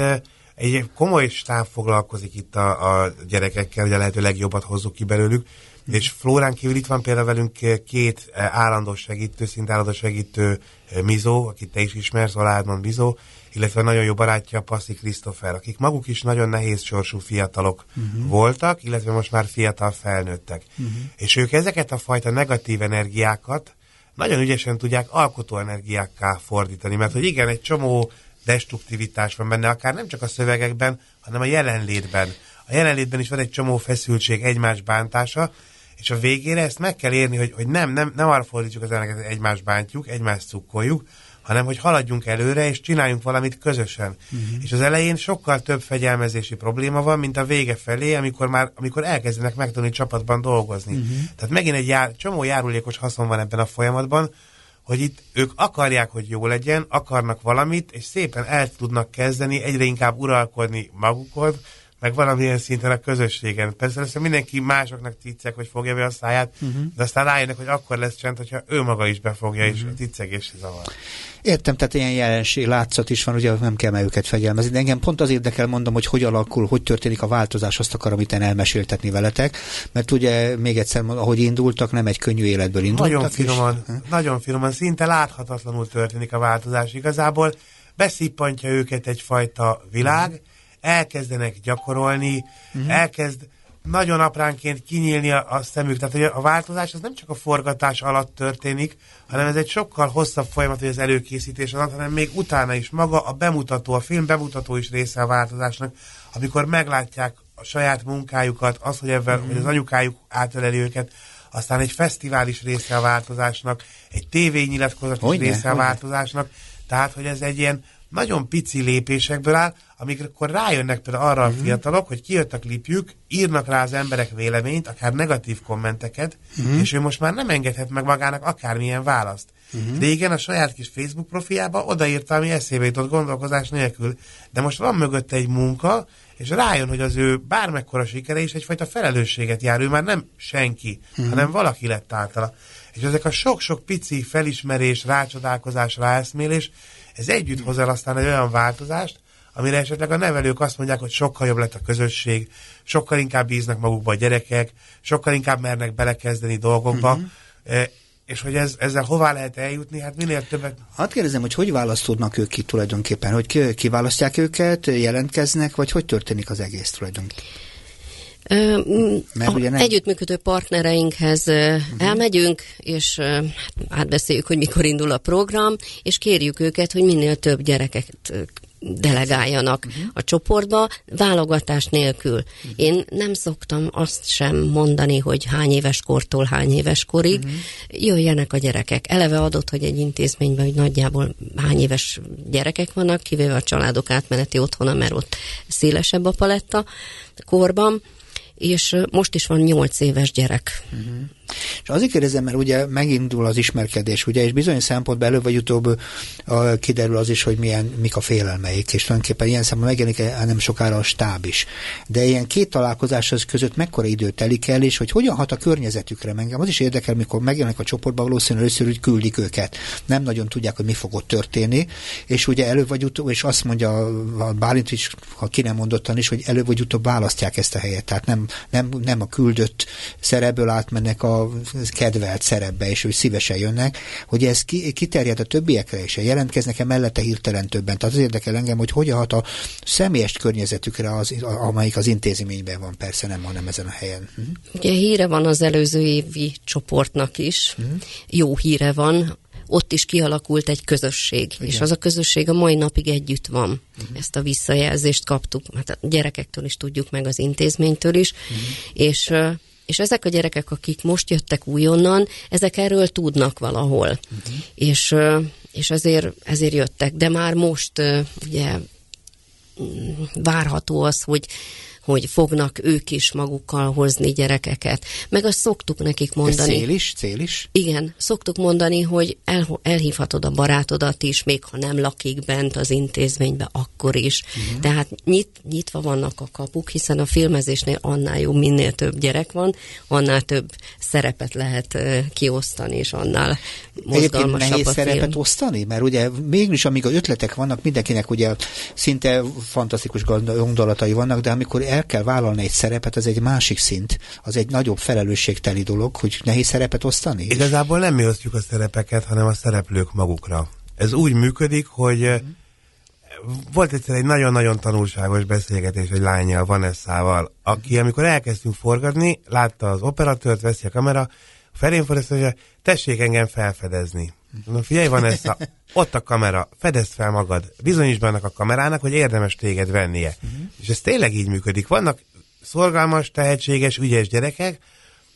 S4: egy komoly stáb foglalkozik itt a, a gyerekekkel, hogy a lehető legjobbat hozzuk ki belőlük, hmm. és Flórán kívül itt van például velünk két állandó segítő, szinte állandó segítő Mizó, akit te is ismersz, Aládman Mizó, illetve nagyon jó barátja Passzi Christopher, akik maguk is nagyon nehéz sorsú fiatalok uh-huh. voltak, illetve most már fiatal felnőttek. Uh-huh. És ők ezeket a fajta negatív energiákat nagyon ügyesen tudják alkotó energiákká fordítani, mert hogy igen, egy csomó destruktivitás van benne, akár nem csak a szövegekben, hanem a jelenlétben. A jelenlétben is van egy csomó feszültség, egymás bántása, és a végére ezt meg kell érni, hogy, hogy nem, nem, nem arra fordítjuk az embereket, hogy egymást bántjuk, egymást cukkoljuk, hanem hogy haladjunk előre, és csináljunk valamit közösen. Uh-huh. És az elején sokkal több fegyelmezési probléma van, mint a vége felé, amikor már amikor elkezdenek megtanulni csapatban dolgozni. Uh-huh. Tehát megint egy jár, csomó járulékos haszon van ebben a folyamatban, hogy itt ők akarják, hogy jó legyen, akarnak valamit, és szépen el tudnak kezdeni egyre inkább uralkodni magukon, meg valamilyen szinten a közösségen. Persze lesz, mindenki másoknak ticcek, hogy fogja be a száját, uh-huh. de aztán rájönnek, hogy akkor lesz csend, hogyha ő maga is befogja, uh-huh. és a ticcegés zavar.
S2: Értem, tehát ilyen jelenség, látszat is van, ugye nem kell meg őket fegyelmezni, de engem pont az érdekel mondom, hogy hogy alakul, hogy történik a változás, azt akarom itt elmeséltetni veletek, mert ugye még egyszer, ahogy indultak, nem egy könnyű életből indultak.
S4: Nagyon finoman, és... nagyon finoman, szinte láthatatlanul történik a változás. Igazából beszippantja őket egyfajta világ, uh-huh elkezdenek gyakorolni, uh-huh. elkezd nagyon apránként kinyílni a, a szemük. Tehát hogy a változás az nem csak a forgatás alatt történik, hanem ez egy sokkal hosszabb folyamat, hogy az előkészítés alatt, hanem még utána is maga a bemutató, a film bemutató is része a változásnak, amikor meglátják a saját munkájukat, az, hogy, ebben, uh-huh. hogy az anyukájuk átöleli őket, aztán egy fesztivál is része a változásnak, egy tévényilatkozat is része a változásnak, tehát, hogy ez egy ilyen nagyon pici lépésekből áll, amikor rájönnek például arra a fiatalok, hogy kijött a klipjük, írnak rá az emberek véleményt, akár negatív kommenteket, uh-huh. és ő most már nem engedhet meg magának akármilyen választ. Uh-huh. Régen a saját kis Facebook profiába odaírta, ami eszébe jutott gondolkozás nélkül, de most van mögötte egy munka, és rájön, hogy az ő bármekkora sikere is egyfajta felelősséget jár, ő már nem senki, uh-huh. hanem valaki lett általa. És ezek a sok-sok pici felismerés, rácsodálkozás, ráeszmélés, ez együtt hoz el aztán egy olyan változást, amire esetleg a nevelők azt mondják, hogy sokkal jobb lett a közösség, sokkal inkább bíznak magukba a gyerekek, sokkal inkább mernek belekezdeni dolgokba, uh-huh. és hogy ez, ezzel hová lehet eljutni, hát minél többet...
S2: Hát kérdezem, hogy hogy választódnak ők ki tulajdonképpen, hogy kiválasztják őket, jelentkeznek, vagy hogy történik az egész tulajdonképpen?
S3: Mert ugye nem... Együttműködő partnereinkhez uh-huh. elmegyünk, és átbeszéljük, hogy mikor indul a program, és kérjük őket, hogy minél több gyereket delegáljanak uh-huh. a csoportba, válogatás nélkül. Uh-huh. Én nem szoktam azt sem mondani, hogy hány éves kortól hány éves korig uh-huh. jöjjenek a gyerekek. Eleve adott, hogy egy intézményben hogy nagyjából hány éves gyerekek vannak, kivéve a családok átmeneti otthona, mert ott szélesebb a paletta korban, és most is van nyolc éves gyerek. Uh-huh.
S2: És azért kérdezem, mert ugye megindul az ismerkedés, ugye, és bizonyos szempontból elő vagy utóbb a, kiderül az is, hogy milyen, mik a félelmeik, és tulajdonképpen ilyen szemben megjelenik nem sokára a stáb is. De ilyen két találkozás között mekkora idő telik el, és hogy hogyan hat a környezetükre. Engem az is érdekel, mikor megjelenik a csoportban, valószínűleg először úgy küldik őket. Nem nagyon tudják, hogy mi fog ott történni, és ugye elő vagy utóbb, és azt mondja a Bálint is, ha ki nem mondottan is, hogy elő vagy utóbb választják ezt a helyet. Tehát nem, nem, nem a küldött szerepből átmennek a kedvelt szerepbe, és hogy szívesen jönnek, hogy ez ki, kiterjed a többiekre is, jelentkeznek-e mellette hirtelen többen. Tehát az érdekel engem, hogy hogyan hat a személyes környezetükre, az, amelyik az intézményben van, persze nem, hanem ezen a helyen.
S3: Uh-huh. Ugye híre van az előző évi csoportnak is, uh-huh. jó híre van, ott is kialakult egy közösség, Igen. és az a közösség a mai napig együtt van. Uh-huh. Ezt a visszajelzést kaptuk, hát a gyerekektől is tudjuk meg, az intézménytől is, uh-huh. és és ezek a gyerekek, akik most jöttek újonnan, ezek erről tudnak valahol. Uh-huh. És, és ezért, ezért jöttek. De már most ugye várható az, hogy hogy fognak ők is magukkal hozni gyerekeket. Meg azt szoktuk nekik mondani.
S2: Ez cél is? Cél is?
S3: Igen, szoktuk mondani, hogy el, elhívhatod a barátodat is, még ha nem lakik bent az intézménybe, akkor is. Uh-huh. Tehát nyit, nyitva vannak a kapuk, hiszen a filmezésnél annál jobb, minél több gyerek van, annál több szerepet lehet uh, kiosztani, és annál mozgalmasabb
S2: nehéz
S3: a
S2: szerepet film. osztani? Mert ugye mégis, amíg a ötletek vannak, mindenkinek ugye szinte fantasztikus gondolatai vannak, de amikor el kell vállalni egy szerepet, az egy másik szint, az egy nagyobb felelősségteli dolog, hogy nehéz szerepet osztani.
S4: Igazából nem mi osztjuk a szerepeket, hanem a szereplők magukra. Ez úgy működik, hogy mm. volt egyszer egy nagyon-nagyon tanulságos beszélgetés egy lányjal, Vanessával, aki amikor elkezdtünk forgatni, látta az operatőrt, veszi a kamera, felén fordult, hogy tessék engem felfedezni. Na figyelj, van ez a, ott a kamera, fedezd fel magad, bizonyítsd be annak a kamerának, hogy érdemes téged vennie. Uh-huh. És ez tényleg így működik. Vannak szorgalmas, tehetséges, ügyes gyerekek,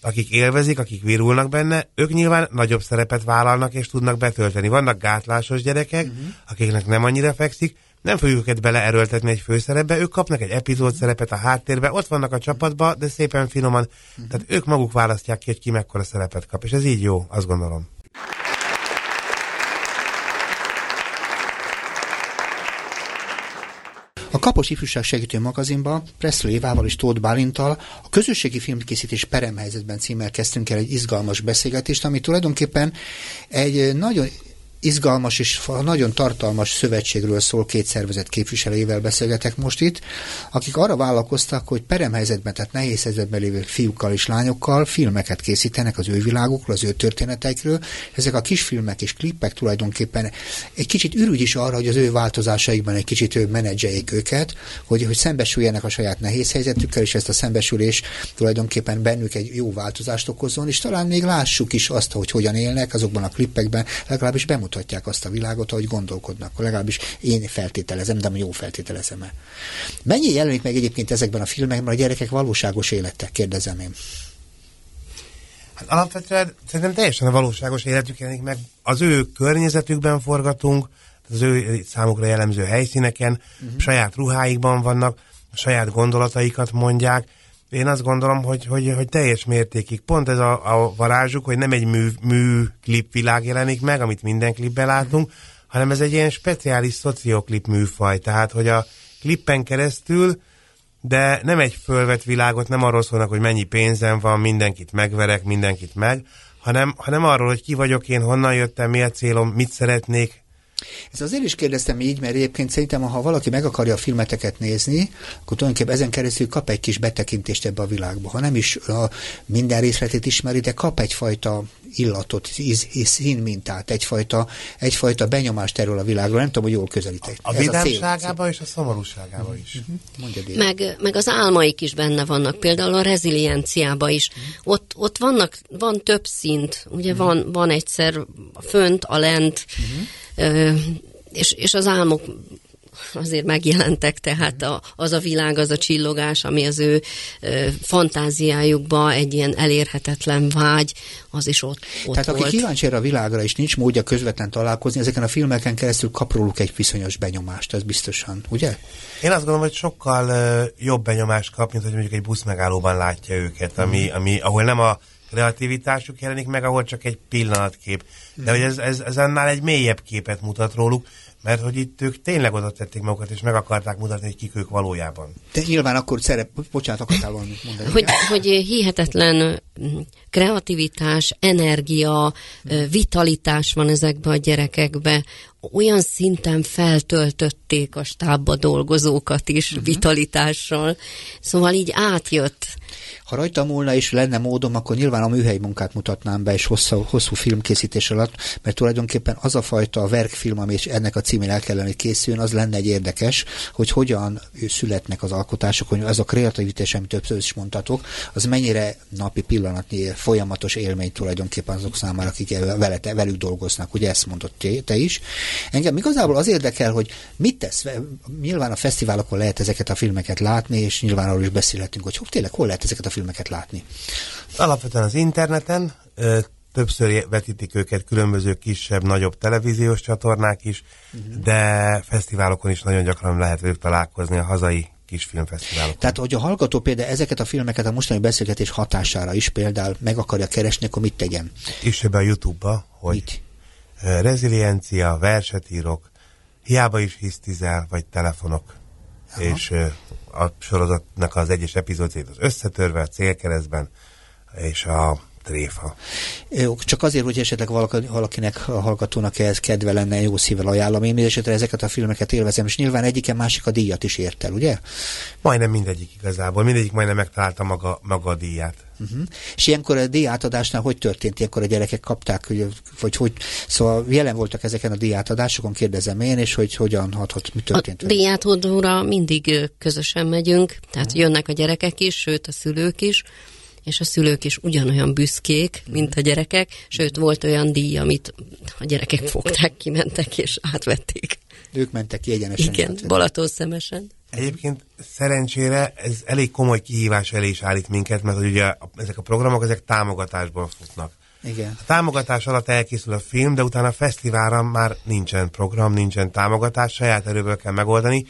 S4: akik élvezik, akik virulnak benne, ők nyilván nagyobb szerepet vállalnak és tudnak betölteni. Vannak gátlásos gyerekek, uh-huh. akiknek nem annyira fekszik, nem fogjuk őket beleerőltetni egy főszerepbe, ők kapnak egy epizód szerepet a háttérbe, ott vannak a csapatba, de szépen finoman, tehát ők maguk választják ki, hogy ki mekkora szerepet kap, és ez így jó, azt gondolom.
S2: A Kapos Ifjúság Segítő magazinban Presley Évával és Tóth Bálintal a közösségi filmkészítés peremhelyzetben címmel kezdtünk el egy izgalmas beszélgetést, ami tulajdonképpen egy nagyon izgalmas és nagyon tartalmas szövetségről szól, két szervezet képviselőjével beszélgetek most itt, akik arra vállalkoztak, hogy peremhelyzetben, tehát nehéz helyzetben lévő fiúkkal és lányokkal filmeket készítenek az ő világukról, az ő történeteikről. Ezek a kisfilmek és klippek tulajdonképpen egy kicsit ürügy is arra, hogy az ő változásaikban egy kicsit ő menedzseljék őket, hogy, hogy szembesüljenek a saját nehéz helyzetükkel, és ezt a szembesülés tulajdonképpen bennük egy jó változást okozzon, és talán még lássuk is azt, hogy hogyan élnek azokban a klippekben, legalábbis bemutatják mutatják azt a világot, ahogy gondolkodnak. Legalábbis én feltételezem, de jó feltételezem-e. Mennyi jelenik meg egyébként ezekben a filmekben a gyerekek valóságos élete, kérdezem én.
S4: Hát alapvetően szerintem teljesen a valóságos életük jelenik meg. Az ő környezetükben forgatunk, az ő számukra jellemző helyszíneken, uh-huh. saját ruháikban vannak, a saját gondolataikat mondják. Én azt gondolom, hogy, hogy, hogy teljes mértékig. Pont ez a, a varázsuk, hogy nem egy mű, mű klipvilág jelenik meg, amit minden klipben látunk, hanem ez egy ilyen speciális szocioklip műfaj, tehát hogy a klippen keresztül de nem egy fölvett világot, nem arról szólnak, hogy mennyi pénzem van, mindenkit megverek, mindenkit meg, hanem, hanem arról, hogy ki vagyok én, honnan jöttem, mi a célom, mit szeretnék,
S2: ez azért is kérdeztem így, mert egyébként szerintem, ha valaki meg akarja a filmeteket nézni, akkor tulajdonképpen ezen keresztül kap egy kis betekintést ebbe a világba. Ha nem is a minden részletét ismeri, de kap egyfajta illatot, íz, íz, színmintát, egyfajta, egyfajta benyomást erről a világról. Nem tudom, hogy jól közelítek.
S4: A, a vidámságában és a szomorúságában is.
S3: Uh-huh. Mondja, meg, meg az álmaik is benne vannak, például a rezilienciába is. Ott, ott vannak, van több szint. Ugye uh-huh. van, van egyszer a fönt, a lent, uh-huh és, és az álmok azért megjelentek, tehát a, az a világ, az a csillogás, ami az ő ö, fantáziájukba egy ilyen elérhetetlen vágy, az is ott, ott
S2: Tehát
S3: volt.
S2: aki kíváncsi erre a világra, és nincs módja közvetlen találkozni, ezeken a filmeken keresztül kap róluk egy viszonyos benyomást, ez biztosan, ugye?
S4: Én azt gondolom, hogy sokkal jobb benyomást kap, mint hogy mondjuk egy buszmegállóban látja őket, ami, ami, ahol nem a kreativitásuk jelenik meg, ahol csak egy pillanatkép. De hogy ez, ez, ez annál egy mélyebb képet mutat róluk, mert hogy itt ők tényleg oda tették magukat, és meg akarták mutatni, hogy kik ők valójában.
S2: De nyilván akkor szerep, bocsánat, akartál valamit mondani.
S3: Hogy, hogy hihetetlen kreativitás, energia, vitalitás van ezekbe a gyerekekbe. Olyan szinten feltöltötték a stábba dolgozókat is uh-huh. vitalitással. Szóval így átjött
S2: ha rajta múlna és lenne módom, akkor nyilván a műhely munkát mutatnám be, és hosszú, hosszú filmkészítés alatt, mert tulajdonképpen az a fajta verkfilm, ami ennek a címén el kellene, hogy készüljön, az lenne egy érdekes, hogy hogyan születnek az alkotások, hogy az a kreativitás, amit többször is mondtatok, az mennyire napi pillanatnyi folyamatos élmény tulajdonképpen azok számára, akik vele, velük dolgoznak. Ugye ezt mondott te is. Engem igazából az érdekel, hogy mit tesz. Nyilván a fesztiválokon lehet ezeket a filmeket látni, és nyilván arról is beszélhetünk, hogy tényleg hol lehet ezeket a filmeket filmeket látni?
S4: Alapvetően az interneten, többször vetítik őket különböző kisebb, nagyobb televíziós csatornák is, uh-huh. de fesztiválokon is nagyon gyakran lehet velük találkozni a hazai kisfilmfesztiválokon.
S2: Tehát, hogy a hallgató például ezeket a filmeket a mostani beszélgetés hatására is például meg akarja keresni, akkor mit tegyen?
S4: És a YouTube-ba, hogy mit? reziliencia, verset írok, hiába is hisztizel, vagy telefonok, Aha. és a sorozatnak az egyes epizódjait az összetörve, a célkeresztben, és a tréfa.
S2: Jó, csak azért, hogy esetleg valaki, valakinek, a hallgatónak ez kedve lenne, jó szívvel ajánlom. Én esetre ezeket a filmeket élvezem, és nyilván egyiken másik a díjat is ért el, ugye?
S4: Majdnem mindegyik igazából. Mindegyik majdnem megtalálta maga, maga a díját.
S2: Uh-huh. És ilyenkor a díjátadásnál hogy történt? Ilyenkor a gyerekek kapták, hogy, vagy hogy, szóval jelen voltak ezeken a díjátadásokon, kérdezem én, és hogy hogyan hatott, mi történt?
S3: A díjátadóra mindig közösen megyünk, tehát uh-huh. jönnek a gyerekek is, sőt a szülők is, és a szülők is ugyanolyan büszkék, mint a gyerekek, sőt volt olyan díj, amit a gyerekek fogták, kimentek és átvették.
S2: Ők mentek ki egyenesen.
S3: Igen, Balaton szemesen.
S4: Egyébként szerencsére ez elég komoly kihívás elé is állít minket, mert hogy ugye ezek a programok, ezek támogatásból futnak.
S2: Igen.
S4: A támogatás alatt elkészül a film, de utána a fesztiválra már nincsen program, nincsen támogatás, saját erőből kell megoldani,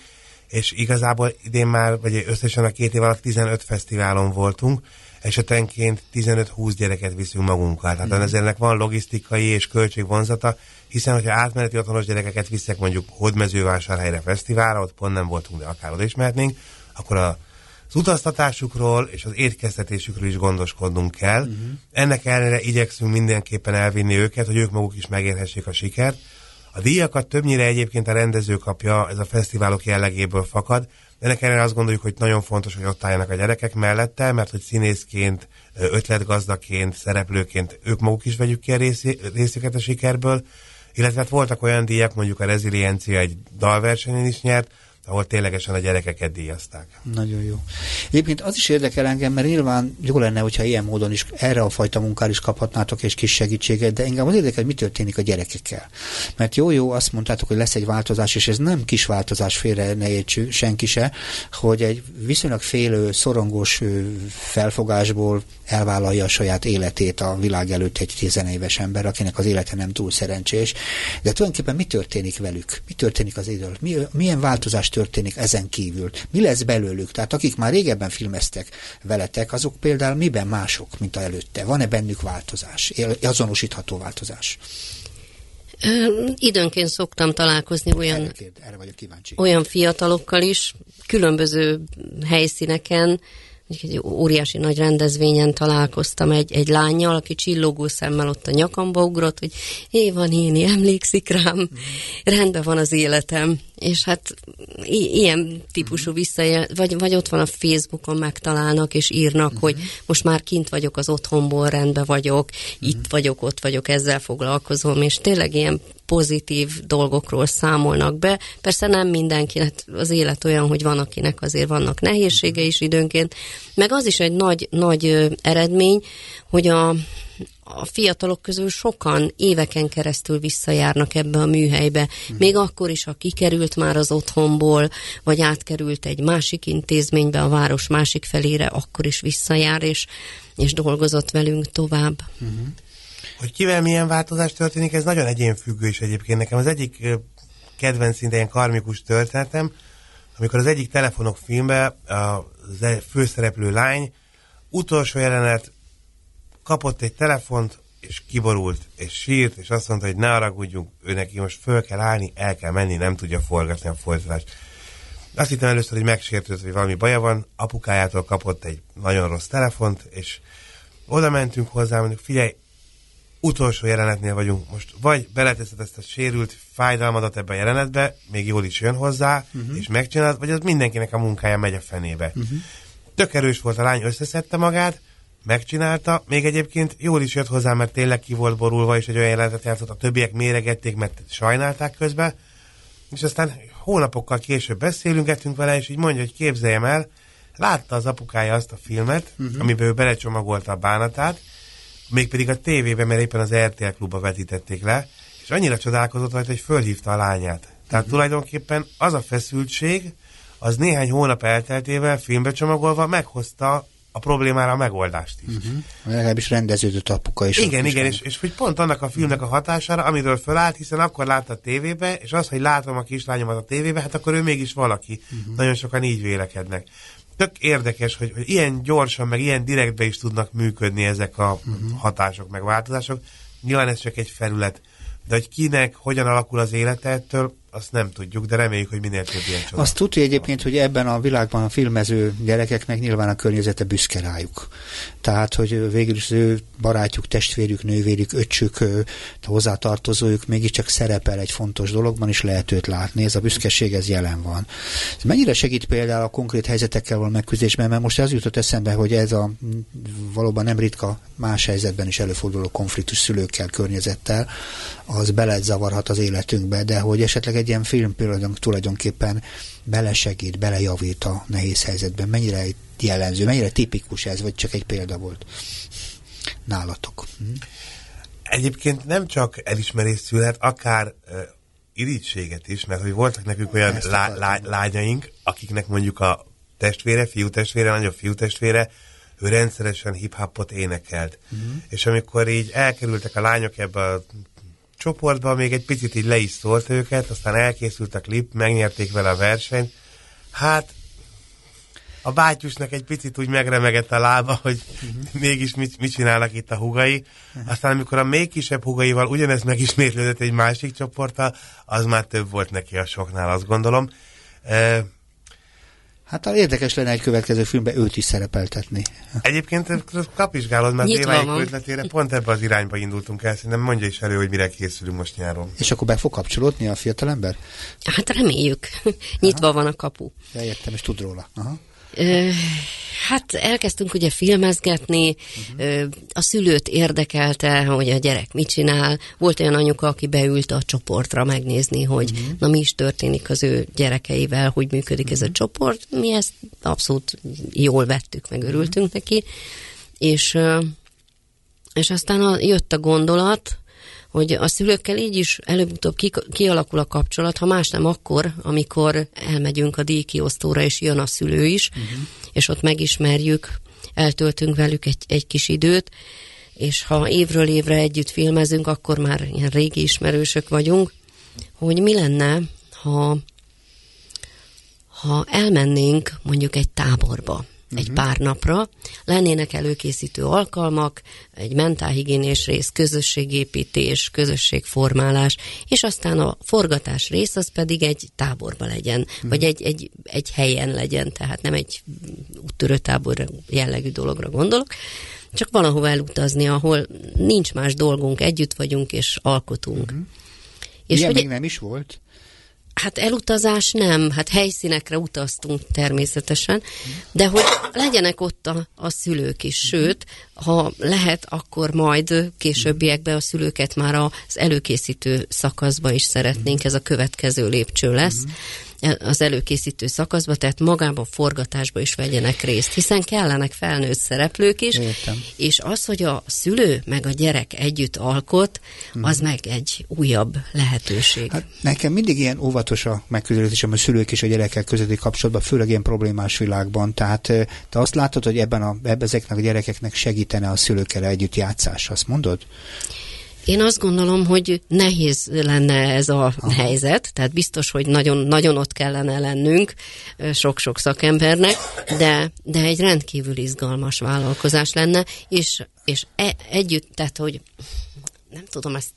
S4: és igazából idén már, vagy összesen a két év alatt 15 fesztiválon voltunk, esetenként 15-20 gyereket viszünk magunkkal. Tehát mm. ezért van logisztikai és költségvonzata, hiszen hogyha átmeneti otthonos gyerekeket viszek mondjuk Hódmezővásárhelyre fesztiválra, ott pont nem voltunk, de akár oda is mehetnénk, akkor a az utaztatásukról és az étkeztetésükről is gondoskodnunk kell. Uh-huh. Ennek ellenére igyekszünk mindenképpen elvinni őket, hogy ők maguk is megérhessék a sikert. A díjakat többnyire egyébként a rendező kapja, ez a fesztiválok jellegéből fakad, ennek ellenére azt gondoljuk, hogy nagyon fontos, hogy ott álljanak a gyerekek mellette, mert hogy színészként, ötletgazdaként, szereplőként ők maguk is vegyük ki a részüket a sikerből, illetve hát voltak olyan díjak, mondjuk a reziliencia egy dalversenyen is nyert, ahol ténylegesen a gyerekeket díjazták.
S2: Nagyon jó. Egyébként az is érdekel engem, mert nyilván jó lenne, hogyha ilyen módon is erre a fajta munkára is kaphatnátok egy kis segítséget, de engem az érdekel, mi történik a gyerekekkel. Mert jó-jó, azt mondtátok, hogy lesz egy változás, és ez nem kis változás, félre ne értsük senki se, hogy egy viszonylag félő, szorongós felfogásból elvállalja a saját életét a világ előtt egy tizenéves ember, akinek az élete nem túl szerencsés. De tulajdonképpen mi történik velük? Mi történik az idő? Mi, milyen változás történik ezen kívül? Mi lesz belőlük? Tehát akik már régebben filmeztek veletek, azok például miben mások, mint a előtte? Van-e bennük változás? Azonosítható változás?
S3: Időnként szoktam találkozni olyan, erre, kérd, erre vagyok kíváncsi. olyan fiatalokkal is, különböző helyszíneken, egy óriási nagy rendezvényen találkoztam egy, egy lányjal, aki csillogó szemmel ott a nyakamba ugrott, hogy Éva néni, emlékszik rám, mm. rendben van az életem. És hát i- ilyen típusú mm. visszajel, vagy, vagy ott van a Facebookon megtalálnak, és írnak, mm. hogy most már kint vagyok az otthonból, rendben vagyok, mm. itt vagyok, ott vagyok, ezzel foglalkozom, és tényleg ilyen pozitív dolgokról számolnak be. Persze nem mindenki, hát az élet olyan, hogy van, akinek azért vannak nehézsége is időnként, meg az is egy nagy, nagy eredmény, hogy a, a fiatalok közül sokan éveken keresztül visszajárnak ebbe a műhelybe. Még akkor is, ha kikerült már az otthonból, vagy átkerült egy másik intézménybe, a város másik felére, akkor is visszajár, és, és dolgozott velünk tovább. Uh-huh.
S4: Hogy kivel milyen változás történik, ez nagyon egyénfüggő is egyébként. Nekem az egyik kedvenc szinte ilyen karmikus történetem, amikor az egyik telefonok filmbe e- főszereplő lány utolsó jelenet kapott egy telefont, és kiborult, és sírt, és azt mondta, hogy ne haragudjunk, ő neki most föl kell állni, el kell menni, nem tudja forgatni a folytatást. Azt hittem először, hogy megsértődött, hogy valami baja van, apukájától kapott egy nagyon rossz telefont, és oda mentünk hozzá, mondjuk figyelj, utolsó jelenetnél vagyunk. Most vagy beleteszed ezt a sérült fájdalmadat ebbe a jelenetbe, még jól is jön hozzá, uh-huh. és megcsinálod, vagy az mindenkinek a munkája megy a fenébe. Uh-huh. Tök erős volt a lány, összeszedte magát, megcsinálta, még egyébként jól is jött hozzá, mert tényleg ki volt borulva, és egy olyan jelenetet játszott, a többiek méregették, mert sajnálták közben, és aztán hónapokkal később beszélünk vele, és így mondja, hogy képzeljem el, látta az apukája azt a filmet, uh-huh. amiben ő belecsomagolta a bánatát, mégpedig a tévében, mert éppen az RTL klubba vetítették le, és annyira csodálkozott rajta, hogy fölhívta a lányát. Tehát uh-huh. tulajdonképpen az a feszültség, az néhány hónap elteltével filmbe csomagolva meghozta a problémára a megoldást is. Uh-huh.
S2: Legalábbis rendeződött apuka is.
S4: Igen, igen, és, és hogy pont annak a filmnek a hatására, amiről fölállt, hiszen akkor látta a tévébe, és az, hogy látom a kislányomat a tévébe, hát akkor ő mégis valaki. Uh-huh. Nagyon sokan így vélekednek tök érdekes, hogy, hogy ilyen gyorsan, meg ilyen direktbe is tudnak működni ezek a uh-huh. hatások, meg változások. Nyilván ez csak egy felület, de hogy kinek, hogyan alakul az élete ettől, azt nem tudjuk, de reméljük, hogy minél több ilyen
S2: csoda. Azt tudja egyébként, hogy ebben a világban a filmező gyerekeknek nyilván a környezete büszke rájuk. Tehát, hogy végül is ő barátjuk, testvérük, nővérük, öcsük, hozzátartozójuk mégiscsak szerepel egy fontos dologban, és lehet őt látni. Ez a büszkeség, ez jelen van. Ez mennyire segít például a konkrét helyzetekkel való megküzdésben, mert most az jutott eszembe, hogy ez a valóban nem ritka más helyzetben is előforduló konfliktus szülőkkel, környezettel, az belezavarhat az életünkbe, de hogy esetleg egy ilyen film tulajdonképpen belesegít, belejavít a nehéz helyzetben. Mennyire jellemző, mennyire tipikus ez, vagy csak egy példa volt nálatok? Hm?
S4: Egyébként nem csak elismerés szület, akár irítséget is, mert hogy voltak nekünk olyan lá, lá, lányaink, akiknek mondjuk a testvére, fiú testvére, nagyobb fiú testvére, ő rendszeresen hip-hopot énekelt. Uh-huh. És amikor így elkerültek a lányok ebbe a csoportban még egy picit így le is szólt őket, aztán elkészült a klip, megnyerték vele a versenyt. Hát a bátyusnak egy picit úgy megremegett a lába, hogy uh-huh. mégis mit, mit csinálnak itt a hugai. Aztán amikor a még kisebb hugaival ugyanezt megismétlődött egy másik csoporttal, az már több volt neki a soknál, azt gondolom. Uh,
S2: Hát érdekes lenne egy következő filmben őt is szerepeltetni.
S4: Egyébként kapizsgálod, mert Éváik ötletére pont ebbe az irányba indultunk el, szerintem mondja is elő, hogy mire készülünk most nyáron.
S2: És akkor be fog kapcsolódni a fiatalember?
S3: Hát reméljük. Nyitva Aha. van a kapu.
S2: Ja, értem, és tud róla. Aha.
S3: Hát elkezdtünk ugye filmezgetni, uh-huh. a szülőt érdekelte, hogy a gyerek mit csinál. Volt olyan anyuka, aki beült a csoportra megnézni, hogy uh-huh. na mi is történik az ő gyerekeivel, hogy működik uh-huh. ez a csoport. Mi ezt abszolút jól vettük, meg örültünk uh-huh. neki. És, és aztán a, jött a gondolat, hogy a szülőkkel így is előbb-utóbb kialakul a kapcsolat, ha más nem akkor, amikor elmegyünk a díjkiosztóra, és jön a szülő is, uh-huh. és ott megismerjük, eltöltünk velük egy, egy kis időt, és ha évről évre együtt filmezünk, akkor már ilyen régi ismerősök vagyunk, hogy mi lenne, ha, ha elmennénk mondjuk egy táborba, egy uh-huh. pár napra, lennének előkészítő alkalmak, egy mentálhigiénés rész, közösségépítés, közösségformálás, és aztán a forgatás rész az pedig egy táborba legyen, uh-huh. vagy egy, egy, egy helyen legyen, tehát nem egy úttörő tábor jellegű dologra gondolok, csak valahova elutazni, ahol nincs más dolgunk, együtt vagyunk és alkotunk. Uh-huh.
S2: És Ilyen hogy, még nem is volt?
S3: Hát elutazás nem, hát helyszínekre utaztunk természetesen, de hogy legyenek ott a, a szülők is, sőt, ha lehet, akkor majd későbbiekben a szülőket már az előkészítő szakaszba is szeretnénk, ez a következő lépcső lesz az előkészítő szakaszba, tehát magában forgatásba is vegyenek részt, hiszen kellenek felnőtt szereplők is, Értem. és az, hogy a szülő meg a gyerek együtt alkot, az hmm. meg egy újabb lehetőség. Hát
S2: nekem mindig ilyen óvatos a megközelítésem a szülők és a gyerekek közötti kapcsolatban, főleg ilyen problémás világban. Tehát te azt látod, hogy ebben, a, ebben ezeknek a gyerekeknek segítene a szülőkkel együtt játszás, azt mondod?
S3: Én azt gondolom, hogy nehéz lenne ez a Aha. helyzet, tehát biztos, hogy nagyon, nagyon ott kellene lennünk sok-sok szakembernek, de, de egy rendkívül izgalmas vállalkozás lenne, és, és e, együtt, tehát hogy nem tudom, ezt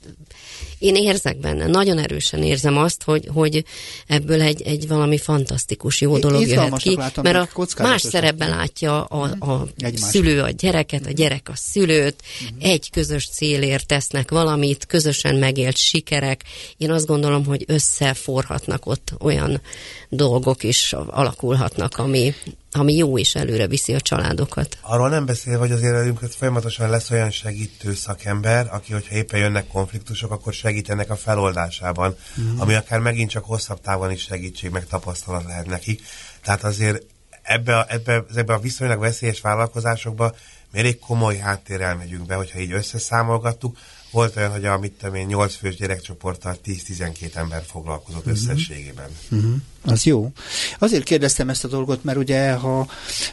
S3: én érzek benne, nagyon erősen érzem azt, hogy, hogy ebből egy, egy valami fantasztikus jó dolog jöhet ki, mert a más szerepben látja a, mhm. a szülő a gyereket, a gyerek a szülőt, uh-huh. egy közös célért tesznek valamit, közösen megélt sikerek. Én azt gondolom, hogy összeforhatnak ott olyan dolgok is alakulhatnak, ami, ami jó is előre viszi a családokat.
S4: Arról nem beszél, hogy azért velünk folyamatosan lesz olyan segítő szakember, aki, hogyha éppen jönnek konfliktusok, akkor segítenek a feloldásában, mm. ami akár megint csak hosszabb távon is segítség, meg tapasztalat lehet nekik. Tehát azért ebbe a, ebbe, ebbe a viszonylag veszélyes vállalkozásokba mi elég komoly háttérrel megyünk be, hogyha így összeszámolgattuk, volt olyan, hogy a mit tudom én, 8 fős gyerekcsoporttal 10-12 ember foglalkozott uh-huh. összességében.
S2: Uh-huh. Az jó. Azért kérdeztem ezt a dolgot, mert ugye, ha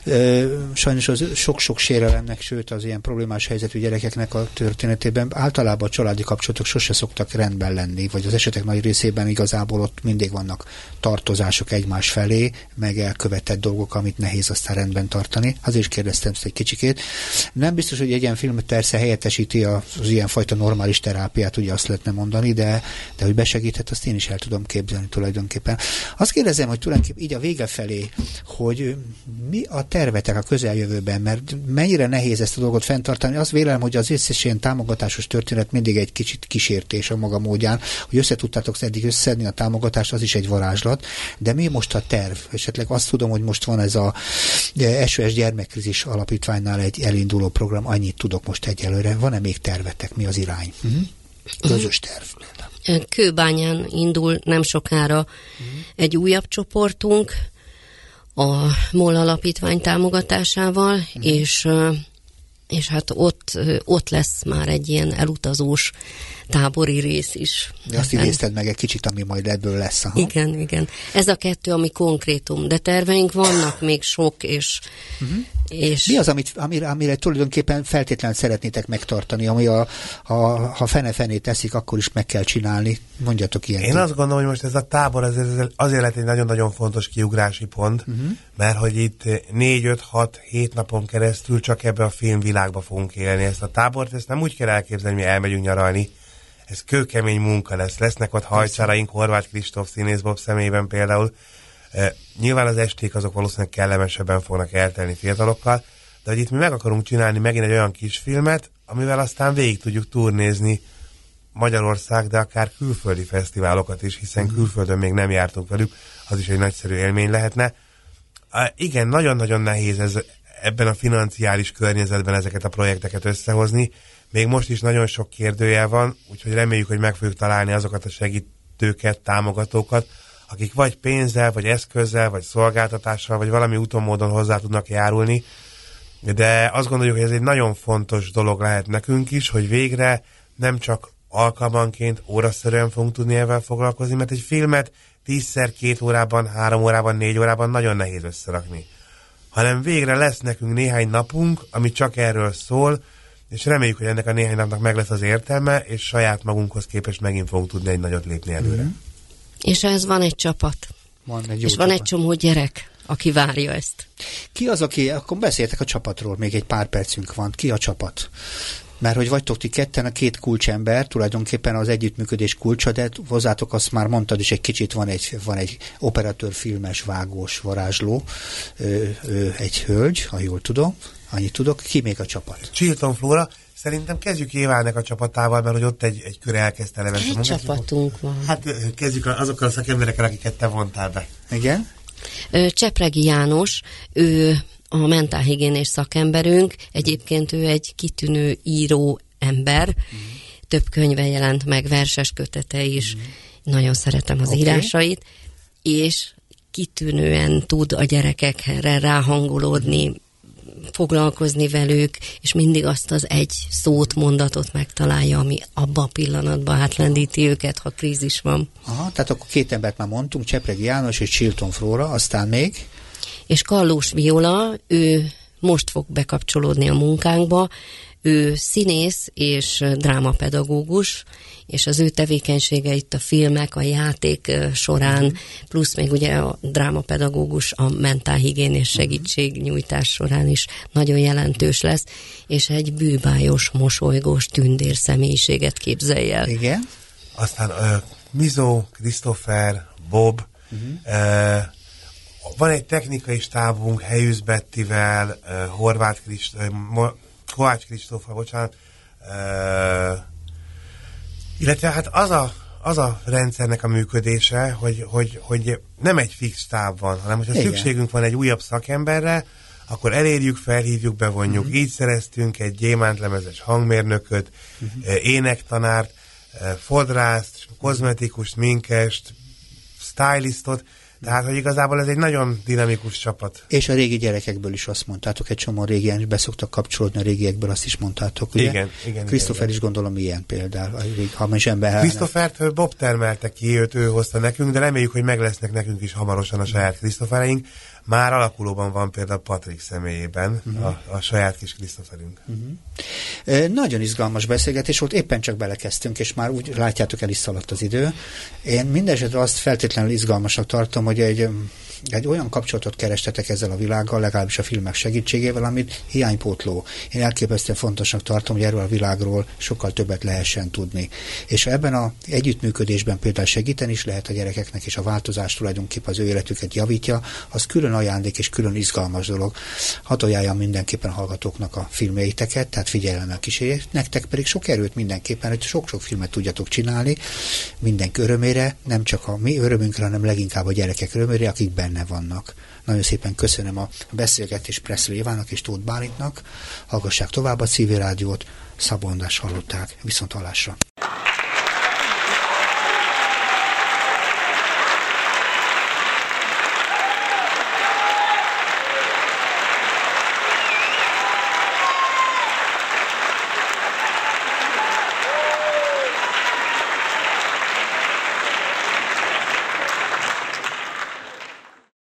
S2: e, sajnos az sok-sok sérelemnek, sőt az ilyen problémás helyzetű gyerekeknek a történetében általában a családi kapcsolatok sose szoktak rendben lenni, vagy az esetek nagy részében igazából ott mindig vannak tartozások egymás felé, meg elkövetett dolgok, amit nehéz aztán rendben tartani. Azért is kérdeztem ezt egy kicsikét. Nem biztos, hogy egy ilyen film persze helyettesíti az, az ilyenfajta normális terápiát, ugye azt lehetne mondani, de, de hogy besegíthet, azt én is el tudom képzelni tulajdonképpen. Azt kérdezem, hogy tulajdonképpen így a vége felé, hogy mi a tervetek a közeljövőben, mert mennyire nehéz ezt a dolgot fenntartani. Azt vélem, hogy az összes ilyen támogatásos történet mindig egy kicsit kísértés a maga módján, hogy összetudtátok eddig összedni a támogatást, az is egy varázslat, de mi most a terv? Esetleg azt tudom, hogy most van ez a SOS gyermekkrizis alapítványnál egy elinduló program, annyit tudok most egyelőre. Van-e még tervetek? Mi az irány? Uh-huh. Közös terv
S3: Kőbányán indul nem sokára uh-huh. egy újabb csoportunk a MOL alapítvány támogatásával, uh-huh. és és hát ott, ott lesz már egy ilyen elutazós tábori rész is.
S2: De azt idézted meg egy kicsit, ami majd ebből lesz.
S3: Aha. Igen, igen. Ez a kettő, ami konkrétum, de terveink vannak még sok, és, uh-huh.
S2: és... Mi az, amit, amire, amire tulajdonképpen feltétlenül szeretnétek megtartani, ami a, a, ha fene-fené teszik, akkor is meg kell csinálni? Mondjatok ilyen.
S4: Én azt gondolom, hogy most ez a tábor azért, azért lett egy nagyon-nagyon fontos kiugrási pont, uh-huh. mert hogy itt 4-5-6-7 napon keresztül csak ebbe a filmvilágba fogunk élni. Ezt a tábort, ezt nem úgy kell elképzelni, mi elmegyünk nyaralni, ez kőkemény munka lesz. Lesznek ott hajcsáraink, Horváth Kristóf színész Bob személyben például. E, nyilván az esték azok valószínűleg kellemesebben fognak eltelni fiatalokkal, de hogy itt mi meg akarunk csinálni megint egy olyan kis filmet, amivel aztán végig tudjuk turnézni Magyarország, de akár külföldi fesztiválokat is, hiszen mm. külföldön még nem jártunk velük, az is egy nagyszerű élmény lehetne. Igen, nagyon-nagyon nehéz ez ebben a financiális környezetben ezeket a projekteket összehozni. Még most is nagyon sok kérdőjel van, úgyhogy reméljük, hogy meg fogjuk találni azokat a segítőket, támogatókat, akik vagy pénzzel, vagy eszközzel, vagy szolgáltatással, vagy valami úton módon hozzá tudnak járulni. De azt gondoljuk, hogy ez egy nagyon fontos dolog lehet nekünk is, hogy végre nem csak alkalmanként, óraszerűen fogunk tudni ezzel foglalkozni, mert egy filmet tízszer, két órában, három órában, négy órában nagyon nehéz összerakni. Hanem végre lesz nekünk néhány napunk, ami csak erről szól, és reméljük, hogy ennek a néhány napnak meg lesz az értelme, és saját magunkhoz képest megint fogunk tudni egy nagyot lépni előre. Mm-hmm.
S3: És ez van egy csapat. Van egy jó és csapat. van egy csomó gyerek, aki várja ezt.
S2: Ki az, aki, akkor beszéltek a csapatról, még egy pár percünk van. Ki a csapat? mert hogy vagytok ti ketten a két kulcsember, tulajdonképpen az együttműködés kulcsa, de hozzátok azt már mondtad is, egy kicsit van egy, van egy operatőr, filmes, vágós, varázsló, ö, ö, egy hölgy, ha jól tudom, annyit tudok. Ki még a csapat?
S4: Chilton Flora. Szerintem kezdjük Évának a csapatával, mert hogy ott egy, egy kör elkezdte levenni.
S3: Egy csapatunk van.
S4: Hát kezdjük azokkal a szakemberekkel, akiket te vontál be.
S2: Igen?
S3: Csepregi János, ő a mentálhigiénés szakemberünk, egyébként ő egy kitűnő író ember, mm. több könyve jelent meg, verses kötete is, mm. nagyon szeretem az okay. írásait, és kitűnően tud a gyerekekre ráhangolódni, foglalkozni velük, és mindig azt az egy szót, mondatot megtalálja, ami abban a pillanatban átlendíti őket, ha krízis van.
S2: Aha, tehát akkor két embert már mondtunk, Csepregi János és Chilton Flóra, aztán még?
S3: és Kallós Viola, ő most fog bekapcsolódni a munkánkba, ő színész és drámapedagógus, és az ő tevékenysége itt a filmek, a játék során, plusz még ugye a drámapedagógus a mentálhigiénés segítségnyújtás során is nagyon jelentős lesz, és egy bűbájos, mosolygós tündér személyiséget képzelj el.
S2: Igen.
S4: Aztán uh, Mizó, Christopher, Bob, uh-huh. uh, van egy technikai stábunk Helyűz Bettivel, uh, Horváth Krist, uh, Kovács Kristófa, bocsánat, illetve hát az a, az a rendszernek a működése, hogy, hogy, hogy nem egy fix stáb van, hanem hogyha Igen. szükségünk van egy újabb szakemberre, akkor elérjük, felhívjuk, bevonjuk. Uh-huh. Így szereztünk egy gyémántlemezes hangmérnököt, uh-huh. énektanárt, fodrászt, kozmetikust, minkest, stylistot, tehát, hogy igazából ez egy nagyon dinamikus csapat.
S2: És a régi gyerekekből is azt mondtátok, egy csomó régien is beszoktak kapcsolódni a régiekből, azt is mondtátok, ugye?
S4: Igen, igen. Igen,
S2: is gondolom ilyen például, ha is ember.
S4: Christophert Bob termelte ki, őt ő hozta nekünk, de reméljük, hogy meg lesznek nekünk is hamarosan a saját Christophereink. Már alakulóban van például Patrik személyében uh-huh. a, a saját kis Christopherünk.
S2: Uh-huh. E, nagyon izgalmas beszélgetés volt, éppen csak belekezdtünk, és már úgy látjátok, el is szaladt az idő. Én mindesetre azt feltétlenül izgalmasak tartom, hogy egy egy olyan kapcsolatot kerestetek ezzel a világgal, legalábbis a filmek segítségével, amit hiánypótló. Én elképesztően fontosnak tartom, hogy erről a világról sokkal többet lehessen tudni. És ebben a együttműködésben például segíteni is lehet a gyerekeknek, és a változás tulajdonképpen az ő életüket javítja, az külön ajándék és külön izgalmas dolog. Hadd mindenképpen hallgatóknak a filmjeiteket, tehát figyelemmel kísérjék, nektek pedig sok erőt mindenképpen, hogy sok-sok filmet tudjatok csinálni, mindenki örömére, nem csak a mi örömünkre, hanem leginkább a gyerekek örömére, akik benne benne vannak. Nagyon szépen köszönöm a beszélgetést Pressző Évának és Tóth Bálintnak. Hallgassák tovább a civil rádiót, Szabondás hallották. Viszont hallásra.